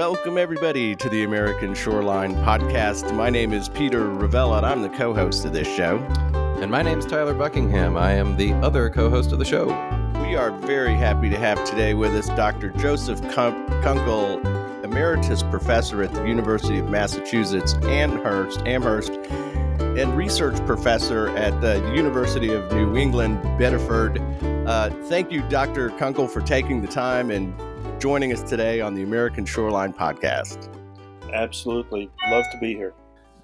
Welcome, everybody, to the American Shoreline Podcast. My name is Peter Ravella, and I'm the co host of this show. And my name's Tyler Buckingham. I am the other co host of the show. We are very happy to have today with us Dr. Joseph Kunkel, Emeritus Professor at the University of Massachusetts Amherst, Amherst and Research Professor at the University of New England, Biddeford. Uh, thank you, Dr. Kunkel, for taking the time and joining us today on the American Shoreline Podcast. Absolutely. Love to be here.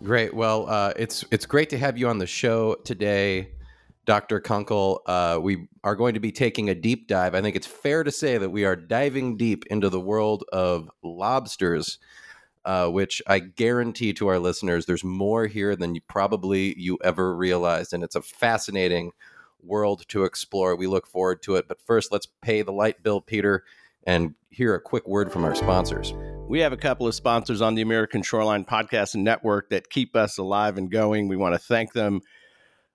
Great. Well, uh, it's it's great to have you on the show today, Dr. Kunkel. Uh, we are going to be taking a deep dive. I think it's fair to say that we are diving deep into the world of lobsters, uh, which I guarantee to our listeners, there's more here than you probably you ever realized, and it's a fascinating world to explore. We look forward to it. But first, let's pay the light bill, Peter and hear a quick word from our sponsors. We have a couple of sponsors on the American Shoreline Podcast Network that keep us alive and going. We want to thank them.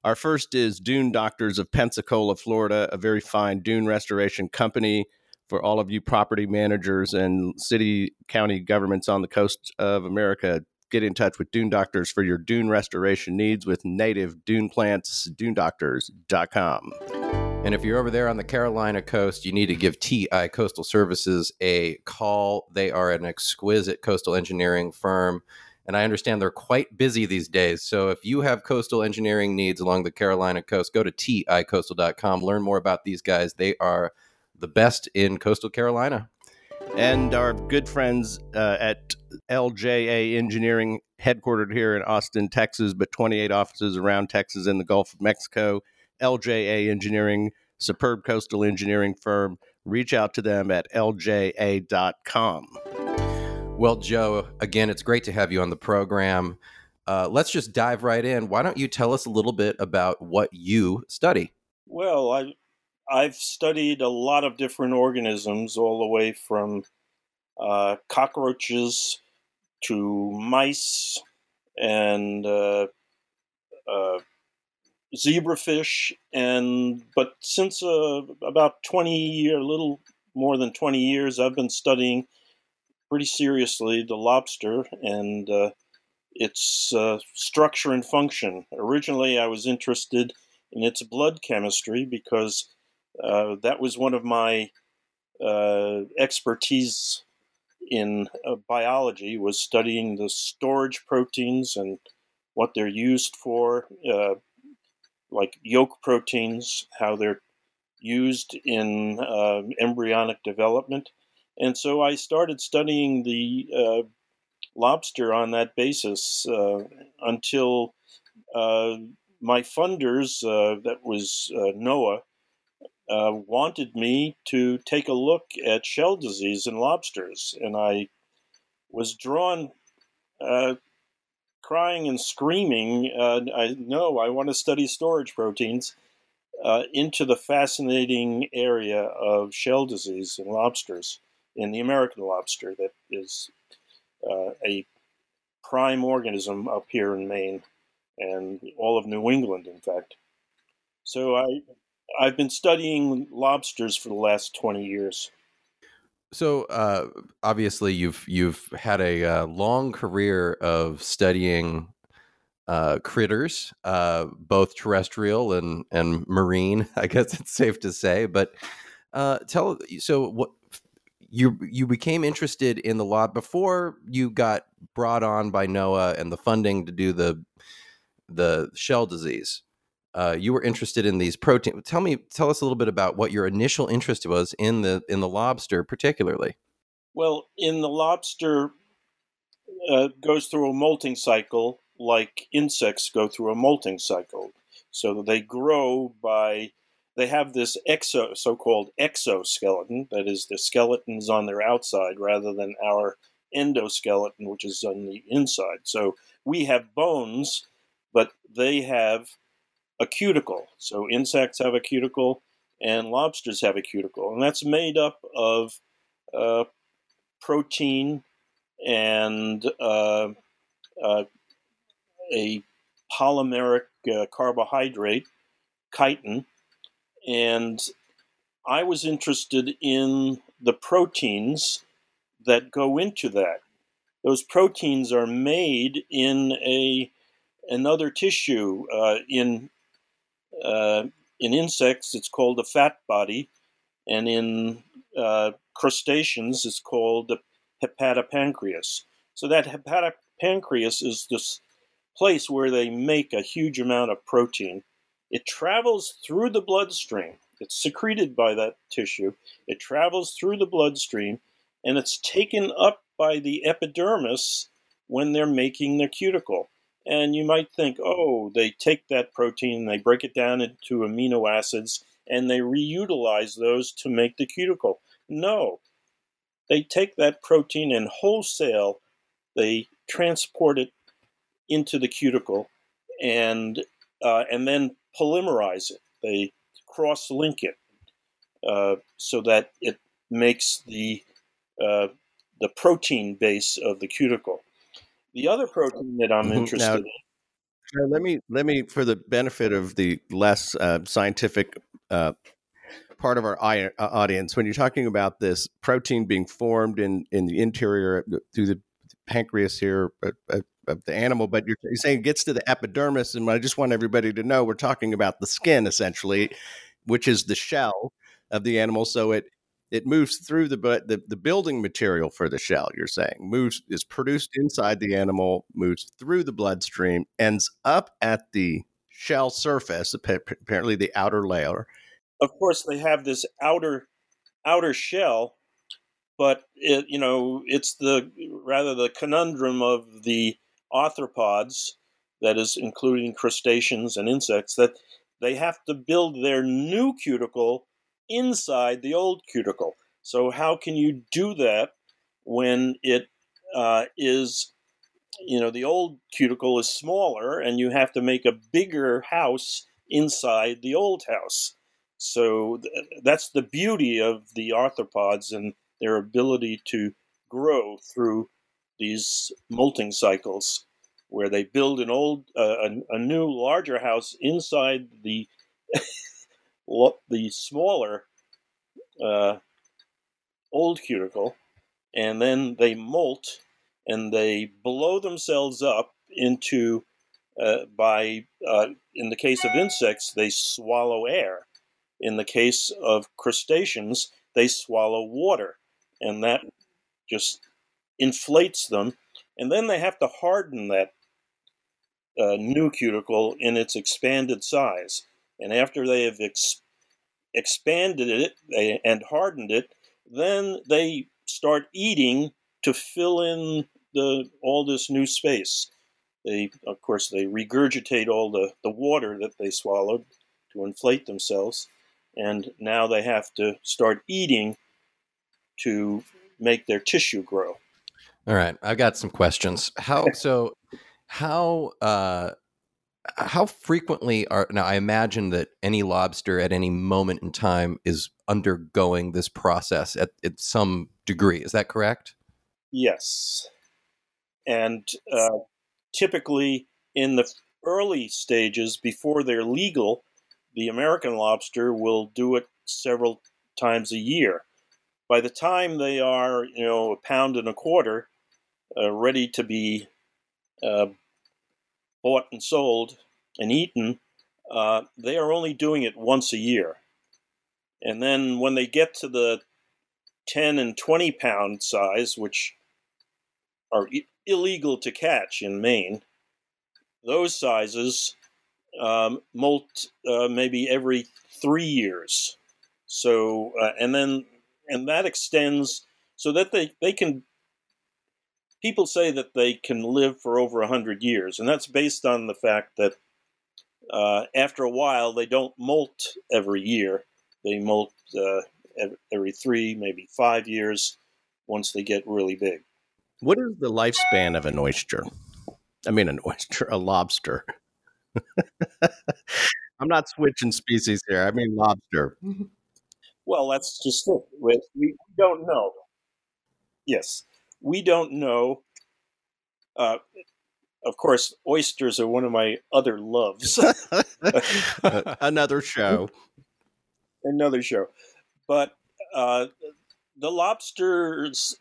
Our first is Dune Doctors of Pensacola, Florida, a very fine dune restoration company for all of you property managers and city, county governments on the coast of America. Get in touch with Dune Doctors for your dune restoration needs with native dune plants, dunedoctors.com. And if you're over there on the Carolina coast, you need to give TI Coastal Services a call. They are an exquisite coastal engineering firm. And I understand they're quite busy these days. So if you have coastal engineering needs along the Carolina coast, go to ticoastal.com. Learn more about these guys. They are the best in coastal Carolina. And our good friends uh, at LJA Engineering, headquartered here in Austin, Texas, but 28 offices around Texas and the Gulf of Mexico. LJA Engineering, superb coastal engineering firm. Reach out to them at lja.com. Well, Joe, again, it's great to have you on the program. Uh, let's just dive right in. Why don't you tell us a little bit about what you study? Well, I, I've studied a lot of different organisms, all the way from uh, cockroaches to mice and uh, uh zebrafish, and but since uh, about twenty, a little more than twenty years, I've been studying pretty seriously the lobster and uh, its uh, structure and function. Originally, I was interested in its blood chemistry because uh, that was one of my uh, expertise in uh, biology was studying the storage proteins and what they're used for, like yolk proteins, how they're used in uh, embryonic development. And so I started studying the uh, lobster on that basis uh, until uh, my funders, uh, that was uh, NOAA, wanted me to take a look at shell disease in lobsters. And I was drawn crying and screaming, uh, I know I want to study storage proteins, uh, into the fascinating area of shell disease in lobsters, in the American lobster, that is uh, a prime organism up here in Maine and all of New England, in fact. So I, I've been studying lobsters for the last 20 years. So uh, obviously, you've you've had a uh, long career of studying uh, critters, uh, both terrestrial and and marine. I guess it's safe to say. But uh, tell so what you you became interested in the lot before you got brought on by NOAA and the funding to do the the shell disease uh, you were interested in these protein. Tell me, tell us a little bit about what your initial interest was in the in the lobster, particularly. Well, in the lobster, uh, goes through a molting cycle like insects go through a molting cycle. So they grow by they have this exo so-called exoskeleton that is the skeletons on their outside rather than our endoskeleton which is on the inside. So we have bones, but they have a cuticle. So insects have a cuticle, and lobsters have a cuticle, and that's made up of uh, protein and uh, uh, a polymeric uh, carbohydrate, chitin, and I was interested in the proteins that go into that. Those proteins are made in a another tissue. Uh, in uh, in insects, it's called the fat body, and in uh, crustaceans, it's called the hepatopancreas. So that hepatopancreas is this place where they make a huge amount of protein. It travels through the bloodstream. It's secreted by that tissue. It travels through the bloodstream and it's taken up by the epidermis when they're making their cuticle. And you might think, oh, they take that protein, they break it down into amino acids, and they reutilize those to make the cuticle. No, they take that protein and wholesale, they transport it into the cuticle, and uh, and then polymerize it. They cross-link it uh, so that it makes the uh, the protein base of the cuticle. The other protein that I'm interested now, in. Now let me let me, for the benefit of the less uh, scientific uh, part of our uh, audience, when you're talking about this protein being formed in in the interior through the pancreas here of the animal, but you're, you're saying it gets to the epidermis, and I just want everybody to know we're talking about the skin essentially, which is the shell of the animal. So it it moves through the, but the the building material for the shell. You're saying moves is produced inside the animal, moves through the bloodstream, ends up at the shell surface, apparently the outer layer. Of course, they have this outer outer shell, but it you know it's the rather the conundrum of the arthropods, that is including crustaceans and insects, that they have to build their new cuticle inside the old cuticle. So, how can you do that when it uh, is, you know, the old cuticle is smaller and you have to make a bigger house inside the old house? So, th- that's the beauty of the arthropods and their ability to grow through these molting cycles where they build an old uh, a, a, new larger house inside the the smaller uh, old cuticle, and then they molt and they blow themselves up into uh, by uh, in the case of insects they swallow air. In the case of crustaceans they swallow water and that just inflates them and then they have to harden that uh, new cuticle in its expanded size and after they have ex- expanded it and hardened it, then they start eating to fill in the all this new space. They, of course, they regurgitate all the, the water that they swallowed to inflate themselves, and now they have to start eating to make their tissue grow. All right, I've got some questions. How so? How uh, how frequently are now i imagine that any lobster at any moment in time is undergoing this process at, at some degree is that correct? Yes. And uh, typically in the early stages before they're legal the american lobster will do it several times a year. By the time they are you know a pound and a quarter uh, ready to be uh, bought and sold and eaten, uh, they are only doing it once a year. And then when they get to the 10 and 20 pound size, which are I- illegal to catch in Maine, those sizes um, molt uh, maybe every three years. So, uh, and then, and that extends so that they, they can people say that they can live for over 100 years, and that's based on the fact that uh, after a while they don't molt every year. They molt uh, every three, maybe five years once they get really big. What is the lifespan of an oyster? I mean, an oyster, a lobster. I'm not switching species here. I mean, lobster. Well, that's just it. We, we don't know. Yes we don't know. Uh, of course, oysters are one of my other loves. Another show. Another show. But uh, the lobsters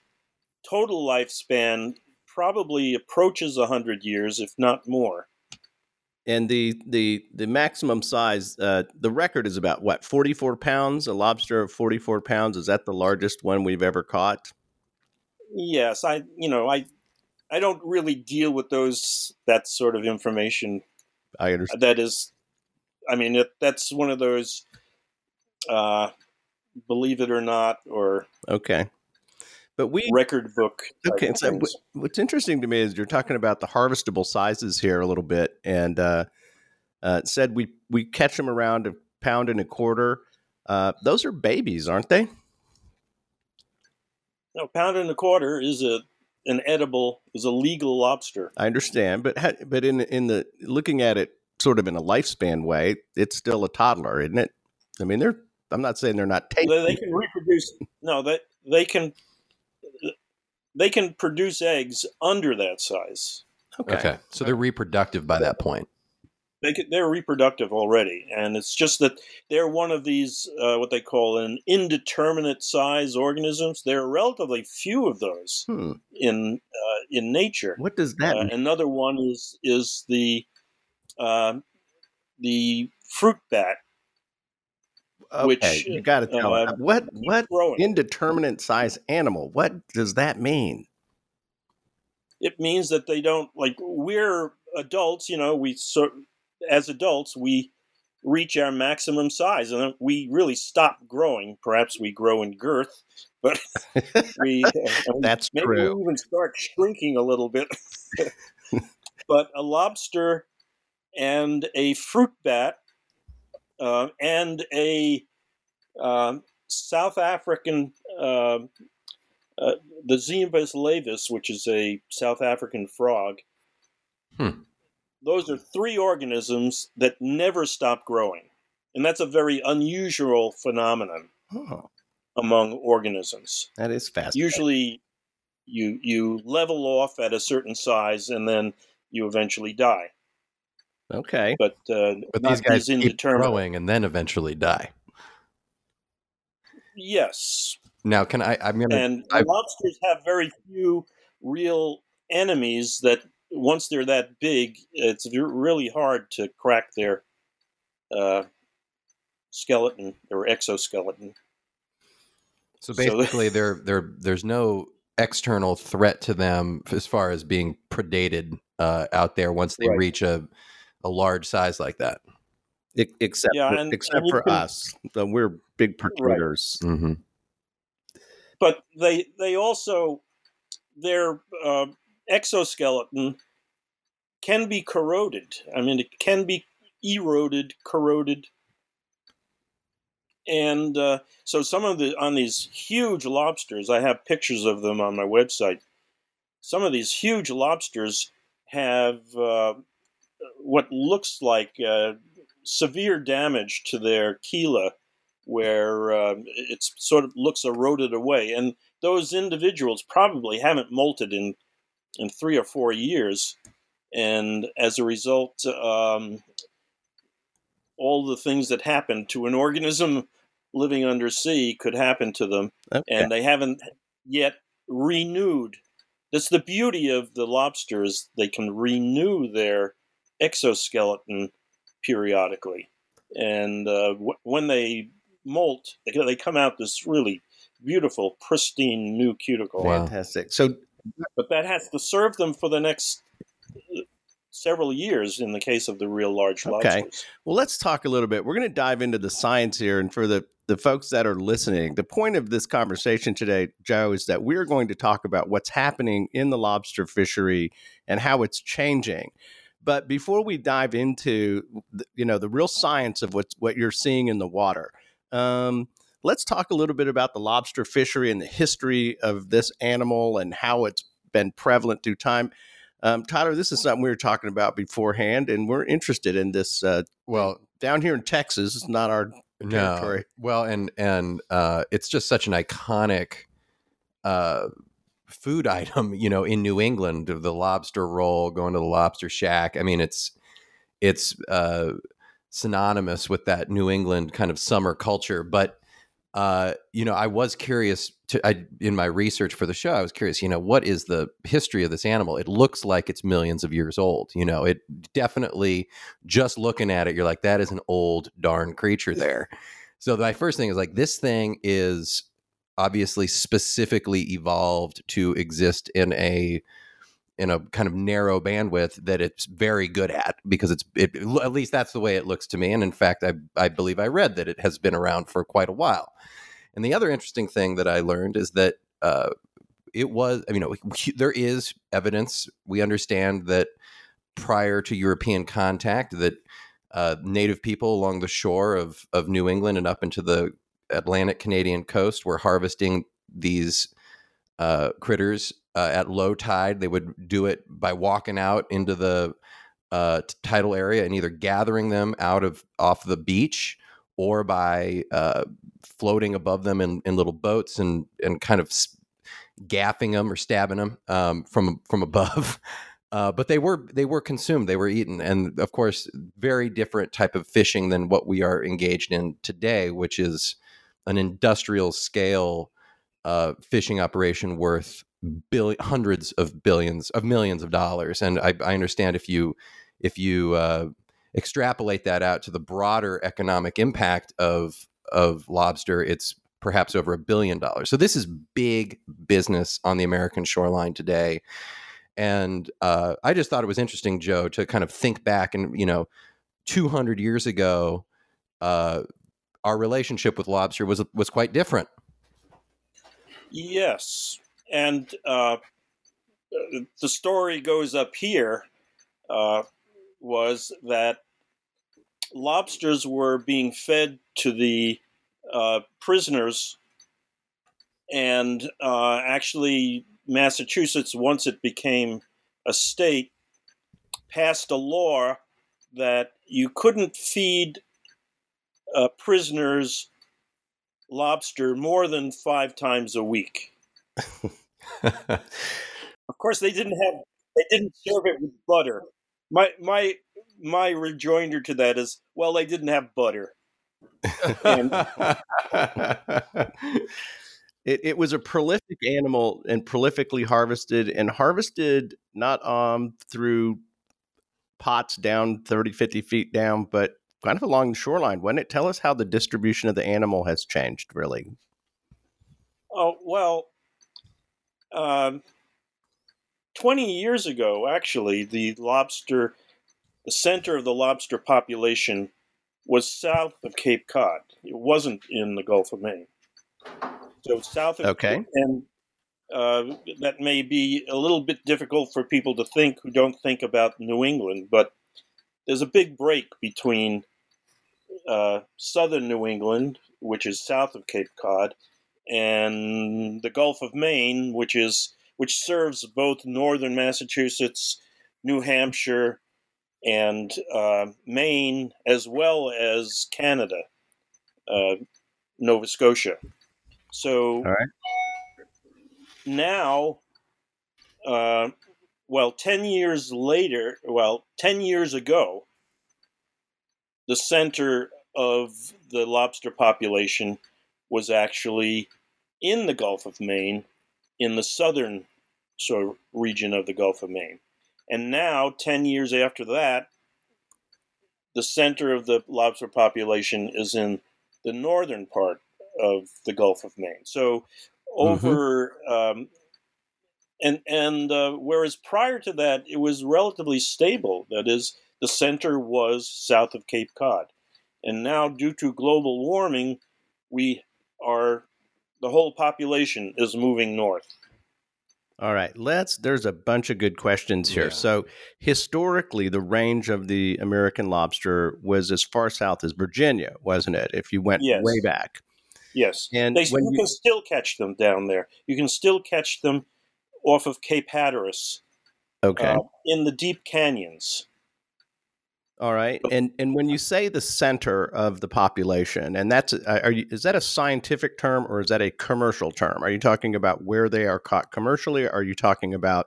total lifespan probably approaches 100 years, if not more. And the the the maximum size, uh, the record is about what forty four pounds. A lobster of forty four pounds is that the largest one we've ever caught? Yes, I you know I I don't really deal with those that sort of information. I understand. That is, I mean it, that's one of those uh, believe it or not or Okay, but we record book. Okay, so what's interesting to me is you're talking about the harvestable sizes here a little bit, and uh, uh, said we we catch them around a pound and a quarter. Uh, those are babies, aren't they? No, pound and a quarter is a an edible is a legal lobster. I understand, but ha- but in in the looking at it sort of in a lifespan way, it's still a toddler, isn't it? I mean, they're. I'm not saying they're not tasty. They, they can reproduce. No, they they can they can produce eggs under that size. okay. Okay. So they're reproductive by that point. They can, they're reproductive already, and it's just that they're one of these uh, what they call an indeterminate size organisms. There are relatively few of those Hmm. in uh, in nature. What does that Uh, mean? another one is is the uh, the fruit bat. Okay, which, you got to tell uh, me what what growing. indeterminate size animal? What does that mean? it means that they don't like we're adults you know we sort as adults we reach our maximum size and we really stop growing perhaps we grow in girth but we That's maybe true. we even start shrinking a little bit but a lobster and a fruit bat uh, and a um, south african uh, uh, the Xenopus laevis, which is a South African frog. Hmm. Those are three organisms that never stop growing. And that's a very unusual phenomenon Oh, among organisms. that is fascinating. Usually you you level off at a certain size and then you eventually die. Okay. But uh, But not these guys keep growing and then eventually die. Yes. Now, can I? I'm gonna. And I- lobsters have very few real enemies that once they're that big, it's really hard to crack their uh, skeleton or exoskeleton. So So- basically, there there there's no external threat to them as far as being predated uh, out there once they Right. reach a a large size like that. Except Yeah, for, and- except and for can- us, So we're big predators. Mm-hmm. But they they also their uh, exoskeleton can be corroded. I mean, it can be eroded, corroded, and uh, so some of the on these huge lobsters, I have pictures of them on my website. Some of these huge lobsters have uh, what looks like uh, severe damage to their chela, where um, it sort of looks eroded away, and those individuals probably haven't molted in in three or four years, and as a result, um, all the things that happen to an organism living under sea could happen to them, Okay. and they haven't yet renewed. That's the beauty of the lobsters; they can renew their exoskeleton periodically, and uh, w- when they molt, they, they come out this really beautiful, pristine new cuticle. Wow. Fantastic. So But that has to serve them for the next uh, several years in the case of the real large Okay. lobsters. Well, let's talk a little bit. We're going to dive into the science here. And for the, the folks that are listening, the point of this conversation today, Joe, is that we're going to talk about what's happening in the lobster fishery and how it's changing. But before we dive into, the- you know, the real science of what's, what you're seeing in the water, um, let's talk a little bit about the lobster fishery and the history of this animal and how it's been prevalent through time. Um, Tyler, this is something we were talking about beforehand, and we're interested in this uh, Well, down here in Texas. It's not our no. territory. Well, and and uh, it's just such an iconic uh, food item, you know, in New England of the lobster roll, going to the lobster shack. I mean, it's it's uh, synonymous with that New England kind of summer culture. But uh, you know, I was curious to I, in my research for the show. I was curious, you know, what is the history of this animal? It looks like it's millions of years old. You know, it definitely just looking at it, you're like, that is an old darn creature there. So my first thing is like, this thing is obviously specifically evolved to exist in a in a kind of narrow bandwidth that it's very good at because it's it, at least that's the way it looks to me and in fact I I believe I read that it has been around for quite a while. And the other interesting thing that I learned is that uh, it was I mean there is evidence we understand that prior to European contact that uh, native people along the shore of of New England and up into the Atlantic Canadian coast were harvesting these uh, critters uh, at low tide. They would do it by walking out into the uh, tidal area and either gathering them out of off the beach or by uh, floating above them in, in, little boats and and kind of gaffing them or stabbing them um, from from above. Uh, but they were they were consumed, they were eaten, and of course, very different type of fishing than what we are engaged in today, which is an industrial scale uh, fishing operation worth billion, hundreds of billions of millions of dollars. And I, I understand if you if you uh, extrapolate that out to the broader economic impact of of lobster, it's perhaps over a billion dollars. So this is big business on the American shoreline today. And uh, I just thought it was interesting, Joe, to kind of think back and you know, 200 years ago, uh, our relationship with lobster was was quite different. Yes, and uh, the story goes up here uh, was that lobsters were being fed to the uh, prisoners, and uh, actually, Massachusetts, once it became a state, passed a law that you couldn't feed uh, prisoners lobster more than five times a week. of course, they didn't have they didn't serve it with butter. My my my rejoinder to that is, well, they didn't have butter. and, it, it was a prolific animal and prolifically harvested and harvested not um through pots down 30 50 feet down but kind of along the shoreline wouldn't it tell us how the distribution of the animal has changed really oh well um, 20 years ago, actually, the lobster, the center of the lobster population was south of Cape Cod. It wasn't in the Gulf of Maine. So south of okay. and uh, that may be a little bit difficult for people to think who don't think about New England, but there's a big break between uh, southern New England, which is south of Cape Cod, and the Gulf of Maine, which is which serves both northern Massachusetts, New Hampshire, and uh, Maine, as well as Canada, uh, Nova Scotia. So now, uh, well, 10 years later, well, 10 years ago, the center of the lobster population was actually in the Gulf of Maine, in the southern sort of region of the Gulf of Maine. And now, 10 years after that, the center of the lobster population is in the northern part of the Gulf of Maine. So, over mm-hmm. um, and and uh, whereas prior to that, it was relatively stable. That is, the center was south of Cape Cod, and now due to global warming, we are the whole population is moving north. All right, let's. There's a bunch of good questions here. Yeah. So, historically, the range of the American lobster was as far south as Virginia, wasn't it? If you went yes. way back. Yes, and they, you, you, can still catch them down there. You can still catch them off of Cape Hatteras. Okay. Uh, in the deep canyons. All right, and and when you say the center of the population, and that's uh, are you, is that a scientific term or is that a commercial term? Are you talking about where they are caught commercially? Or are you talking about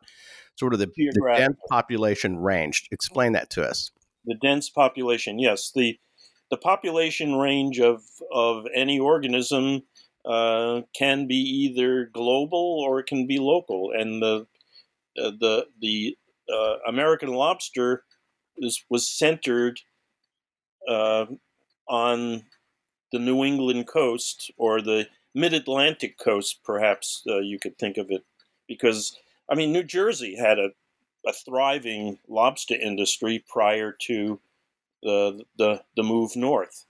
sort of the, the dense population range? Explain that to us. The dense population, yes. the the population range of of any organism uh, can be either global or it can be local, and the uh, the the uh, American lobster is, was centered uh, on the New England coast or the Mid Atlantic coast, perhaps uh, you could think of it, because I mean New Jersey had a a thriving lobster industry prior to the the, the move north,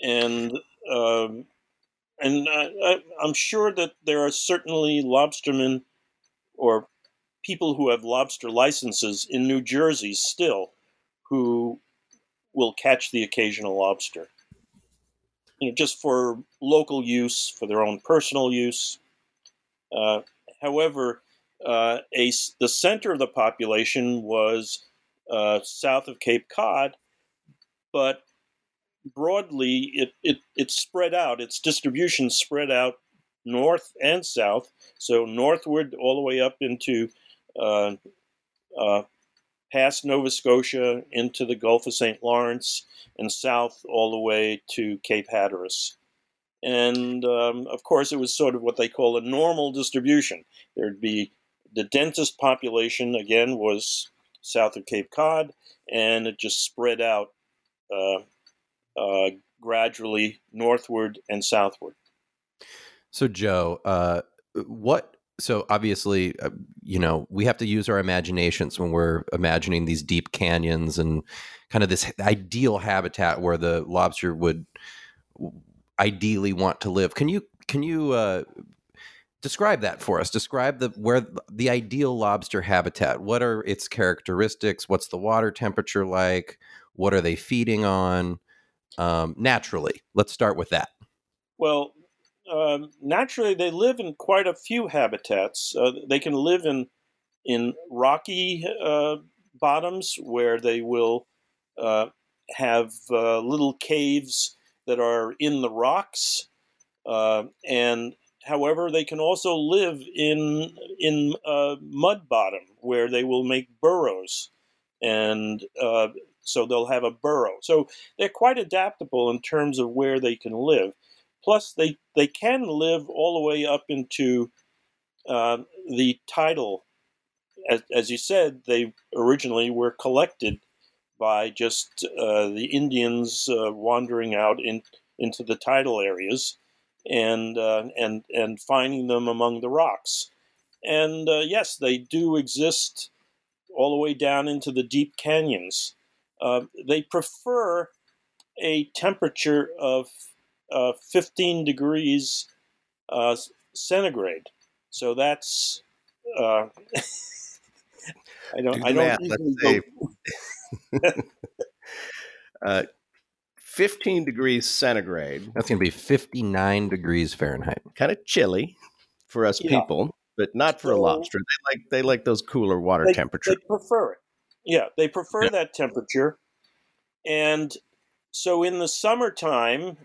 and um, and I, I'm sure that there are certainly lobstermen or people who have lobster licenses in New Jersey still who will catch the occasional lobster. You know, just for local use, for their own personal use. Uh, however, uh, a, the center of the population was uh, south of Cape Cod, but broadly it, it, it spread out, its distribution spread out north and south. So northward all the way up into uh, uh, past Nova Scotia into the Gulf of St. Lawrence and south all the way to Cape Hatteras. And um, of course, it was sort of what they call a normal distribution. There'd be the densest population, again, was south of Cape Cod, and it just spread out uh, uh, gradually northward and southward. So, Joe, uh, what? So, obviously, uh, you know, we have to use our imaginations when we're imagining these deep canyons and kind of this ideal habitat where the lobster would ideally want to live. Can you can you uh, describe that for us? Describe the where the ideal lobster habitat. What are its characteristics? What's the water temperature like? What are they feeding on? um, naturally? Let's start with that. Well, um, naturally, they live in quite a few habitats. Uh, they can live in in rocky uh, bottoms where they will uh, have uh, little caves that are in the rocks, uh, and however, they can also live in in uh, mud bottom where they will make burrows and so they'll have a burrow. So they're quite adaptable in terms of where they can live. Plus, they, they can live all the way up into uh, the tidal. As, as you said, they originally were collected by just uh, the Indians uh, wandering out in, into the tidal areas and, uh, and, and finding them among the rocks. And uh, yes, they do exist all the way down into the deep canyons. Uh, they prefer a temperature of uh, 15 degrees uh, centigrade. So that's uh, I don't Do I don't math, let's say uh, 15 degrees centigrade. That's going to be 59 degrees Fahrenheit. Kind of chilly for us yeah. people, but not for so, a lobster. They like they like those cooler water they, temperatures. They prefer it. Yeah, they prefer yeah. that temperature. And so in the summertime,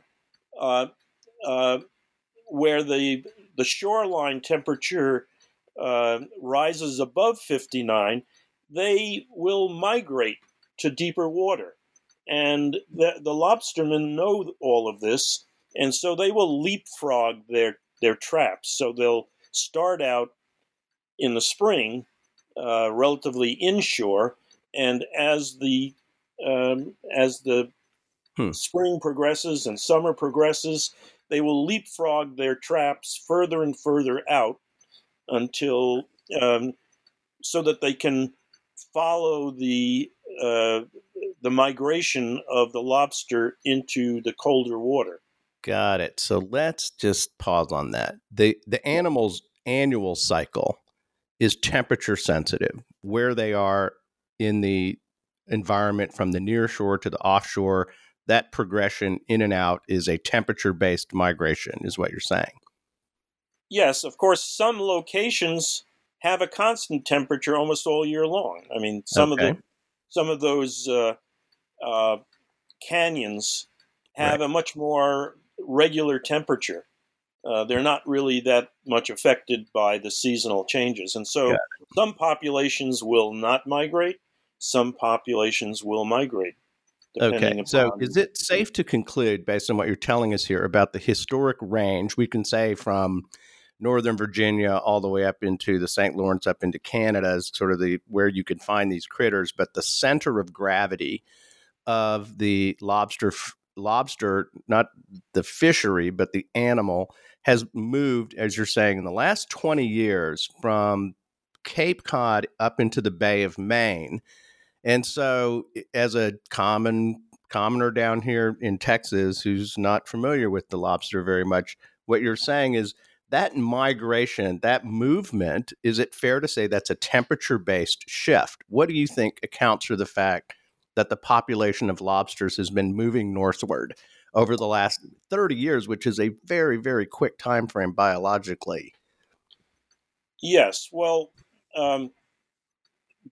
uh, uh, where the the shoreline temperature uh, rises above 59, they will migrate to deeper water. And the, the lobstermen know all of this, and so they will leapfrog their, their traps. So they'll start out in the spring, uh, relatively inshore, and as the um, as the hmm. spring progresses and summer progresses, they will leapfrog their traps further and further out until um, so that they can follow the uh, the migration of the lobster into the colder water. Got it. So let's just pause on that. The the animal's annual cycle is temperature sensitive. Where they are in the environment from the near shore to the offshore, that progression in and out is a temperature based migration, is what you're saying. Yes, of course, some locations have a constant temperature almost all year long. I mean, some okay. of the some of those uh, uh, canyons have right. a much more regular temperature. Uh, they're not really that much affected by the seasonal changes, and so some populations will not migrate, some populations will migrate Okay, so is it safe to conclude, based on what you're telling us here, about the historic range? We can say from Northern Virginia all the way up into the St. Lawrence, up into Canada, is sort of the where you can find these critters. But the center of gravity of the lobster, lobster, not the fishery, but the animal, has moved, as you're saying, in the last 20 years from Cape Cod up into the Bay of Maine and so, as a common commoner down here in Texas who's not familiar with the lobster very much, what you're saying is that migration, that movement, is it fair to say that's a temperature based shift? What do you think accounts for the fact that the population of lobsters has been moving northward over the last 30 years, which is a very, very quick time frame biologically? Yes. Well, um,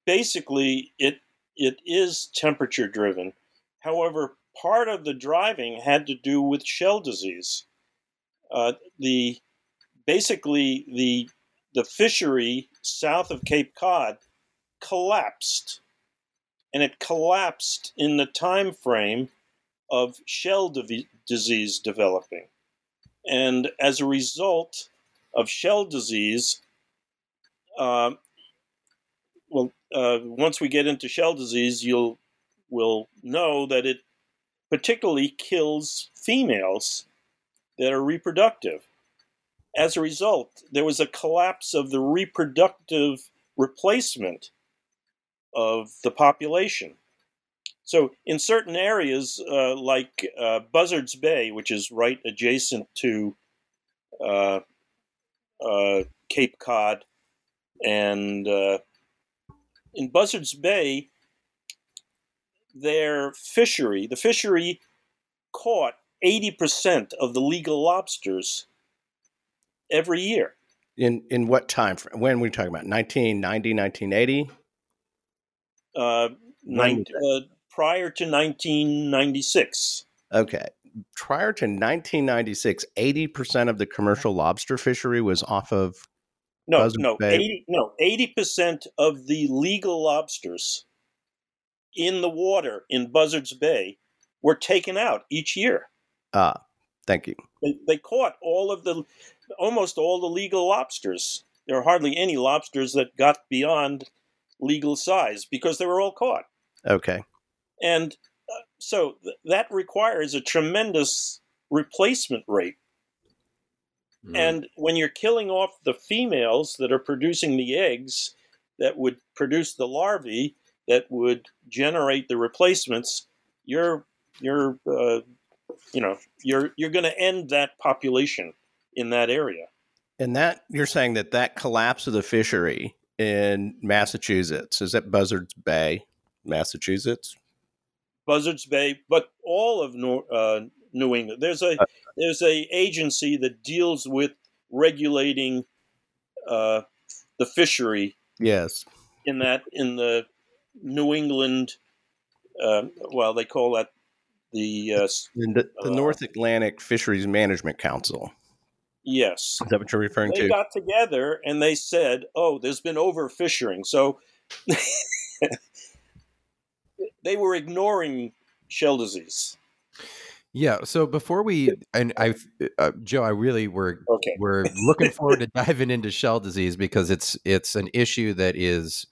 basically, it it is temperature driven. However, part of the driving had to do with shell disease. Uh, the basically the the fishery south of Cape Cod collapsed, and it collapsed in the time frame of shell disease developing, and as a result of shell disease, uh, uh, once we get into shell disease, you'll will know that it particularly kills females that are reproductive. As a result, there was a collapse of the reproductive replacement of the population. So, in certain areas, uh, like uh, Buzzards Bay, which is right adjacent to uh, uh Cape Cod and uh, in Buzzards Bay, their fishery, the fishery caught 80% of the legal lobsters every year. In in what time frame? When are we talking about? 1990, 1980? Uh, nine, uh, prior to 1996. Okay. Prior to 1996, 80% of the commercial lobster fishery was off of no, no, eighty no, eighty percent of the legal lobsters in the water in Buzzards Bay were taken out each year. Ah, thank you. They, they caught all of the, almost all the legal lobsters. There are hardly any lobsters that got beyond legal size because they were all caught. Okay. And uh, so th- that requires a tremendous replacement rate Mm. And when you're killing off the females that are producing the eggs that would produce the larvae that would generate the replacements, you're you're uh, you know you're you're going to end that population in that area. And that you're saying that that collapse of the fishery in Massachusetts is at Buzzards Bay, Massachusetts. Buzzards Bay, but all of Nor- uh, New England. There's a uh, there's a agency that deals with regulating uh, the fishery. Yes. In that in the New England, uh, well, they call that the uh, the, the North Atlantic Fisheries Management Council. Yes. Is that what you're referring they to? They got together and they said, "Oh, there's been overfishing," so they were ignoring shell disease. Yeah. So before we and I, uh, Joe, I really were okay. we're looking forward to diving into shell disease because it's it's an issue that is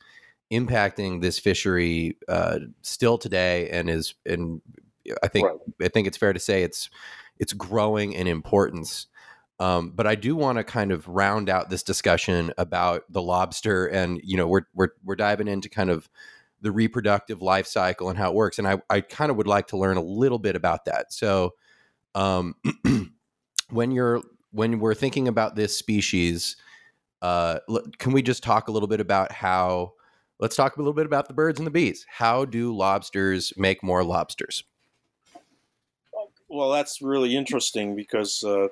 impacting this fishery uh, still today and is and I think right. I think it's fair to say it's it's growing in importance. Um, but I do want to kind of round out this discussion about the lobster, and you know, we're we're we're diving into kind of the reproductive life cycle and how it works. And I, I kind of would like to learn a little bit about that. So, um, when you're when we're thinking about this species, uh, can we just talk a little bit about how? Let's talk a little bit about the birds and the bees. How do lobsters make more lobsters? Well, that's really interesting because uh,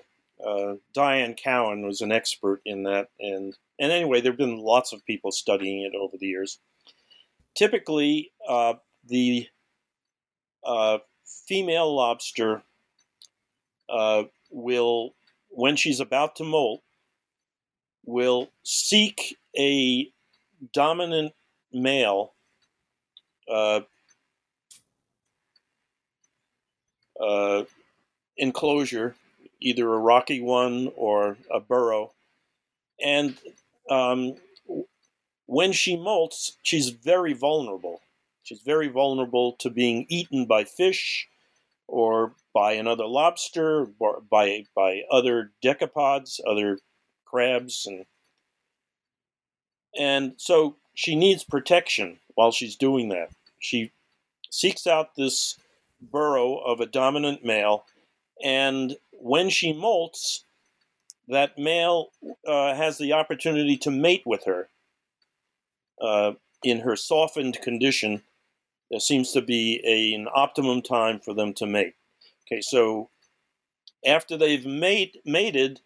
uh, Diane Cowan was an expert in that, and and anyway, there have been lots of people studying it over the years typically uh, the uh, female lobster uh, will, when she's about to molt, will seek a dominant male uh, uh, enclosure, either a rocky one or a burrow. And um, when she molts, she's very vulnerable. She's very vulnerable to being eaten by fish or by another lobster or by, by other decapods, other crabs. And, and so she needs protection while she's doing that. She seeks out this burrow of a dominant male, and when she molts, that male uh, has the opportunity to mate with her. Uh, in her softened condition, there seems to be a, an optimum time for them to mate. Okay, so after they've mate, mated,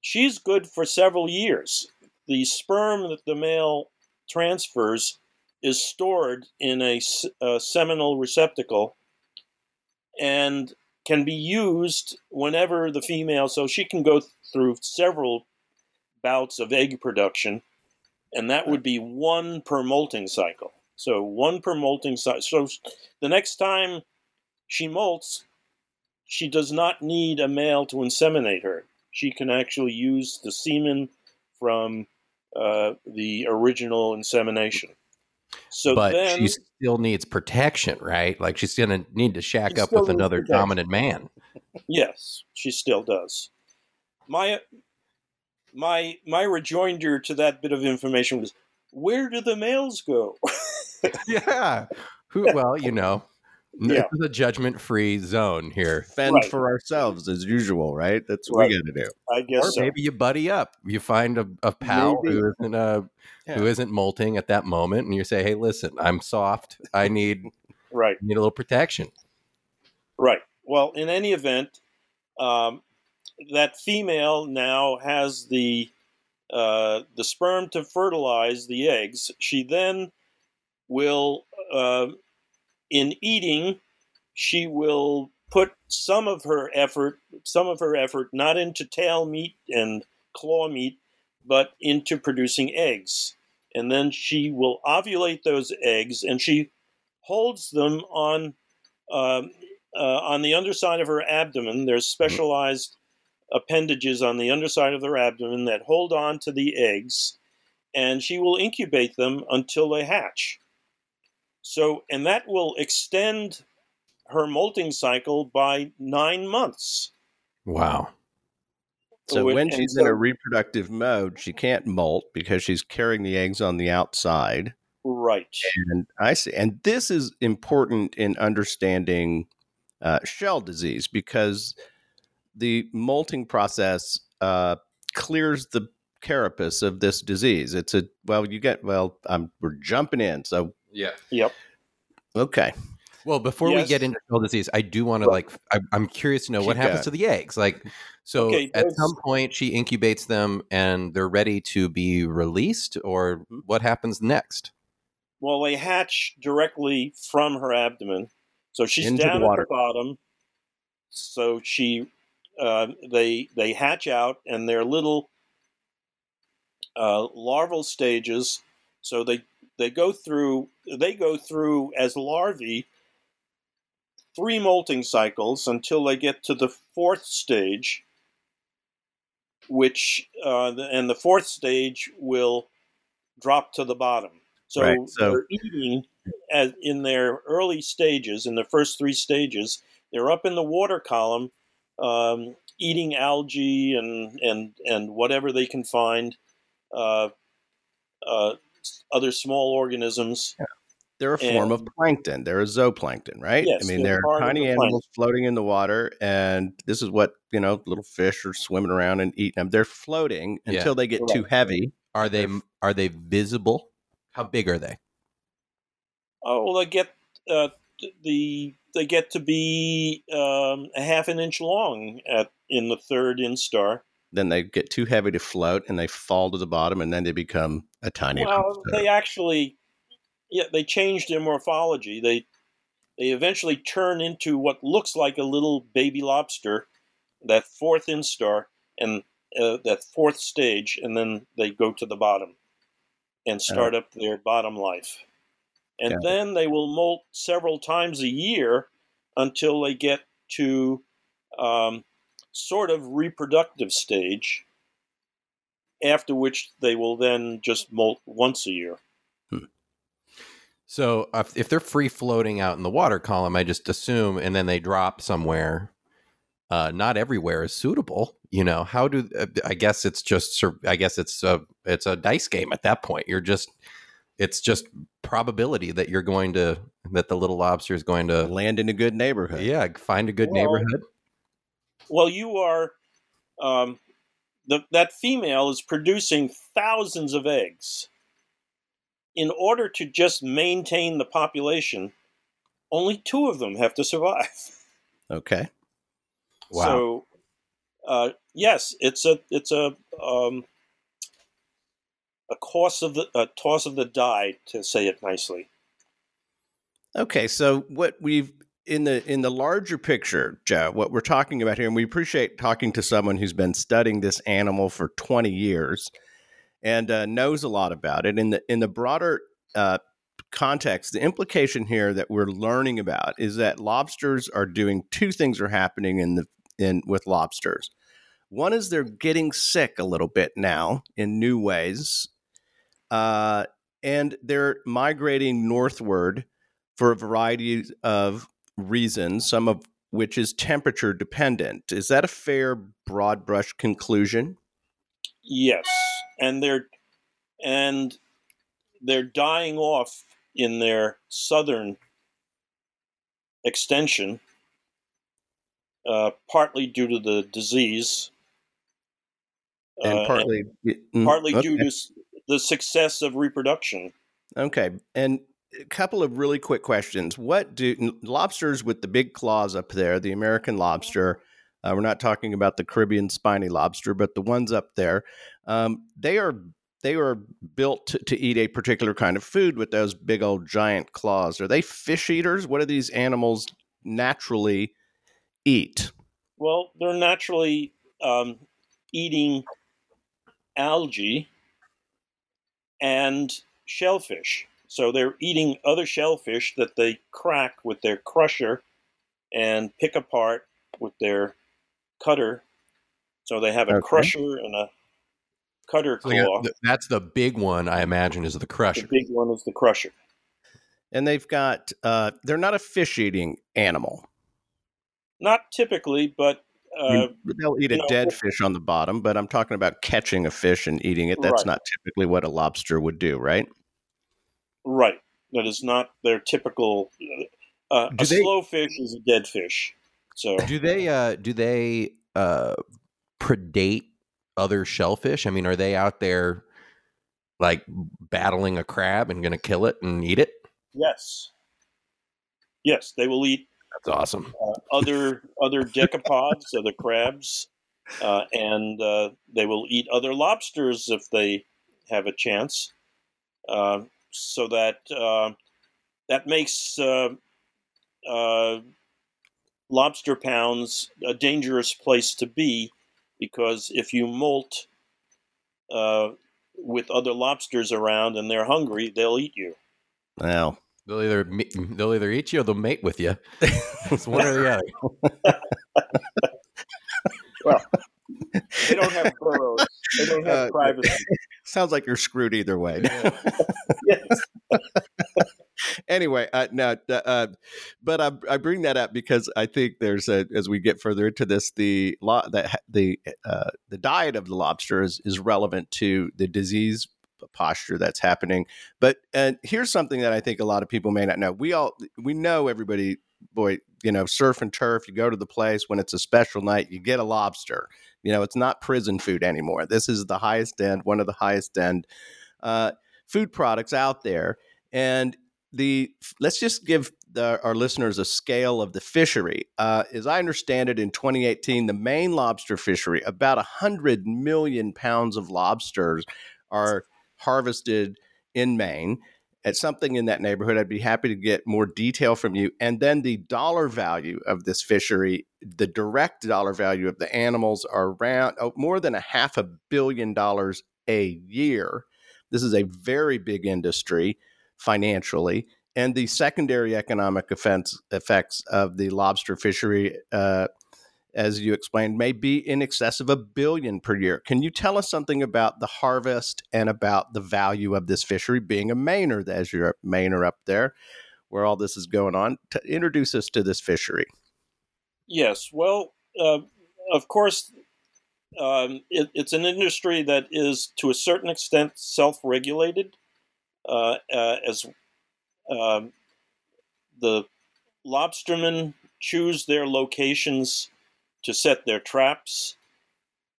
she's good for several years. The sperm that the male transfers is stored in a, a seminal receptacle and can be used whenever the female, so she can go through several bouts of egg production, and that would be one per molting cycle. So one per molting cycle. So the next time she molts, she does not need a male to inseminate her. She can actually use the semen from uh, the original insemination. So but then, she still needs protection, right? Like she's going to need to shack up with another protection. dominant man. Yes, she still does. My my my rejoinder to that bit of information was, where do the males go? yeah. Who? Well, you know, yeah. This is a judgment free zone here. Fend right. for ourselves as usual, right? That's what right. we got to do. I guess. Or so. maybe you buddy up. You find a, a pal maybe. who isn't uh, yeah. who isn't molting at that moment, and you say, "Hey, listen, I'm soft. I need right need a little protection." Right. Well, in any event, um, that female now has the uh, the sperm to fertilize the eggs. She then will uh, in eating, she will put some of her effort, some of her effort, not into tail meat and claw meat, but into producing eggs. And then she will ovulate those eggs, and she holds them on uh, uh, on the underside of her abdomen. There's specialized appendages on the underside of their abdomen that hold on to the eggs, and she will incubate them until they hatch. So, and that will extend her molting cycle by nine months. Wow. So, when she's so, in a reproductive mode, she can't molt because she's carrying the eggs on the outside. Right. And I see. And this is important in understanding uh, shell disease because the molting process uh, clears the carapace of this disease. It's a well, you get well. Um, we're jumping in, so yeah. Yep. Okay. Well, before yes. we get into shell disease, I do want to like. I, am curious to know Keep what happens going. to the eggs. Like, so okay, at some point she incubates them and they're ready to be released, or mm-hmm. what happens next? Well, they hatch directly from her abdomen, so she's Into down the at the bottom. So she, uh, they they hatch out, and they're little uh, larval stages. So they they go through they go through as larvae three molting cycles until they get to the fourth stage, which uh, and the fourth stage will drop to the bottom. So, right, so. they're eating as in their early stages, in the first three stages, they're up in the water column, um, eating algae and and and whatever they can find. Uh, uh, other small organisms. Yeah. They're a form and, of plankton. They're a zooplankton, right? Yes, I mean, they're, they're tiny animals floating in the water, and this is what you know, little fish are swimming around and eating them. They're floating yeah. until they get right. too heavy. Are they are they visible? How big are they? Oh, well, they get uh, the they get to be um, a half an inch long at in the third instar. Then they get too heavy to float and they fall to the bottom and then they become a tiny well they actually yeah they change their morphology. They they eventually turn into what looks like a little baby lobster that fourth instar and uh, that fourth stage and then they go to the bottom and start up their bottom life and then they will molt several times a year until they get to um, sort of reproductive stage, after which they will then just molt once a year. So if, if they're free floating out in the water column, I just assume, and then they drop somewhere. Uh, not everywhere is suitable. You know how do uh, I guess it's just I guess it's a it's a dice game at that point. You're just it's just probability that you're going to that the little lobster is going to land in a good neighborhood. Yeah, find a good Well, neighborhood. Well, you are um, the, that female is producing thousands of eggs. In order to just maintain the population, only two of them have to survive. Okay. Wow. So, uh, yes, it's a it's a um, a toss of the a toss of the die to say it nicely. Okay, so what we've in the in the larger picture, Joe, what we're talking about here, and we appreciate talking to someone who's been studying this animal for 20 years and uh, knows a lot about it. In the in the broader uh, context, the implication here that we're learning about is that lobsters are doing two things are happening in the in with lobsters. One is they're getting sick a little bit now in new ways, uh, and they're migrating northward for a variety of reasons, some of which is temperature dependent. Is that a fair broad brush conclusion? Yes, and they're and they're dying off in their southern extension, uh, partly due to the disease, And uh, partly, mm, partly due to the success of reproduction. Okay, and a couple of really quick questions. What do lobsters with the big claws up there, the American lobster? Uh, we're not talking about the Caribbean spiny lobster, but the ones up there. Um, they are they are built to, to eat a particular kind of food with those big old giant claws. Are they fish eaters? What do these animals naturally eat? Well, they're naturally um, eating algae and shellfish. So they're eating other shellfish that they crack with their crusher and pick apart with their cutter. So they have a Okay. crusher and a cutter So, yeah, claw. th- that's the big one, I imagine, is the crusher. The crusher. big one is the crusher. And they've got uh, they're not a fish eating animal. Not typically, but I uh, mean, they'll eat a know, dead fish on the bottom, but I'm talking about catching a fish and eating it. That's Right. not typically what a lobster would do, right? right. That is not their typical. Uh, a they- slow fish is a dead fish. So Do they uh do they uh predate other shellfish? I mean, are they out there like battling a crab and going to kill it and eat it? yes, yes, they will eat That's awesome. uh, other other decapods, other crabs, uh, and uh, they will eat other lobsters if they have a chance. Uh, so that uh, that makes uh, uh, lobster pounds a dangerous place to be because if you molt uh, with other lobsters around and they're hungry, they'll eat you. Well, They'll either me- they'll either eat you or they'll mate with you. It's one or the other. Well, they don't have burrows. They don't have Uh, privacy. sounds like you're screwed either way. Yes. anyway, uh, no, uh, uh, but I, I bring that up because I think there's a as we get further into this, the lo- the the uh, the diet of the lobster is, is relevant to the disease posture that's happening. But uh, here's something that I think a lot of people may not know. We all we know everybody. Boy, you know, surf and turf. You go to the place when it's a special night, you get a lobster. You know, it's not prison food anymore. This is the highest end, one of the highest end uh, food products out there. And the let's just give the, our listeners a scale of the fishery. Uh, as I understand it, in 2018, the Maine lobster fishery, about 100 million pounds of lobsters are harvested in Maine. At something in that neighborhood, I'd be happy to get more detail from you. And then the dollar value of this fishery, the direct dollar value of the animals are around oh, more than a half a billion dollars a year. This is a very big industry financially. and the secondary economic offense, effects of the lobster fishery, uh, as you explained, may be in excess of a billion per year. Can you tell us something about the harvest and about the value of this fishery being a Mainer, as you're a Mainer up there, where all this is going on? To introduce us to this fishery. Yes, well, uh, of course, um, it, it's an industry that is to a certain extent self-regulated, uh, uh, as um, the lobstermen choose their locations to set their traps,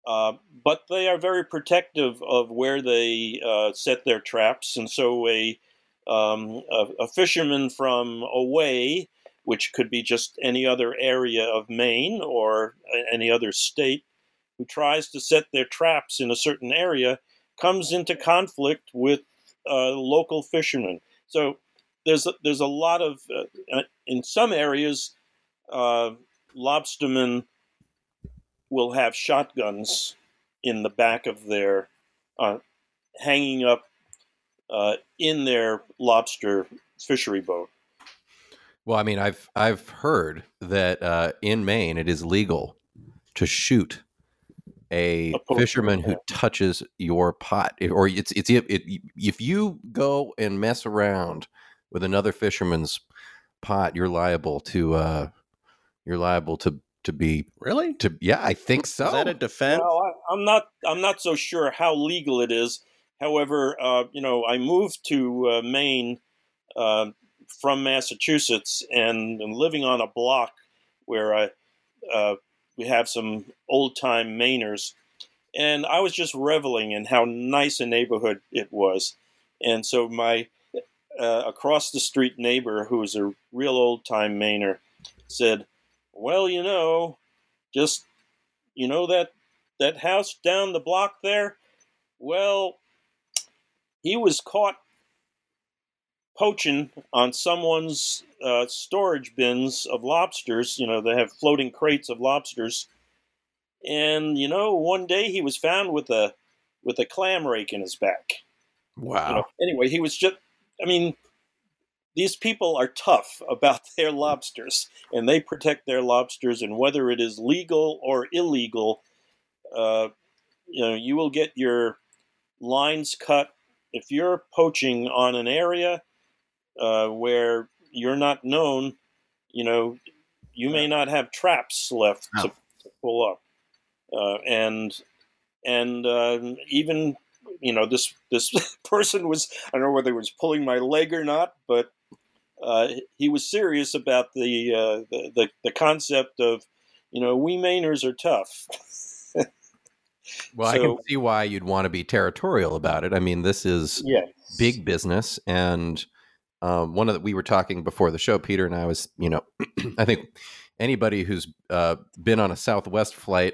uh, but they are very protective of where they uh, set their traps, and so a, um, a, a fisherman from away which could be just any other area of Maine or any other state, who tries to set their traps in a certain area comes into conflict with uh, local fishermen. So there's a, there's a lot of uh, in some areas, uh, lobstermen will have shotguns in the back of their uh, hanging up uh, in their lobster fishery boat. Well, I mean, I've I've heard that uh, in Maine it is legal to shoot a, a fisherman who touches your pot, or it's it's it, it, if you go and mess around with another fisherman's pot, you're liable to uh, you're liable to to be really to yeah, I think so. Is that a defense? Well, I, am not I'm not so sure how legal it is. However, uh, you know, I moved to uh, Maine uh, from Massachusetts and I'm living on a block where I uh, we have some old time Mainers, and I was just reveling in how nice a neighborhood it was. And so my uh, across the street neighbor, who's a real old time Mainer, said, "Well, you know, just you know that that house down the block there. Well, he was caught poaching on someone's uh, storage bins of lobsters. You know, they have floating crates of lobsters. And you know, one day he was found with a with a clam rake in his back. Wow. You know, anyway, he was just. I mean, these people are tough about their lobsters, and they protect their lobsters. And whether it is legal or illegal, uh, you know, you will get your lines cut. If you're poaching on an area uh, where you're not known, you know, you may not have traps left to, to pull up, uh, and and uh, even you know this this person was I don't know whether he was pulling my leg or not, but uh, he was serious about the, uh, the, the the concept of you know we Mainers are tough. well, so, I can see why you'd want to be territorial about it. I mean, this is yes. big business and um, one of the, we were talking before the show, Peter and I was, you know, I think anybody who's uh, been on a Southwest flight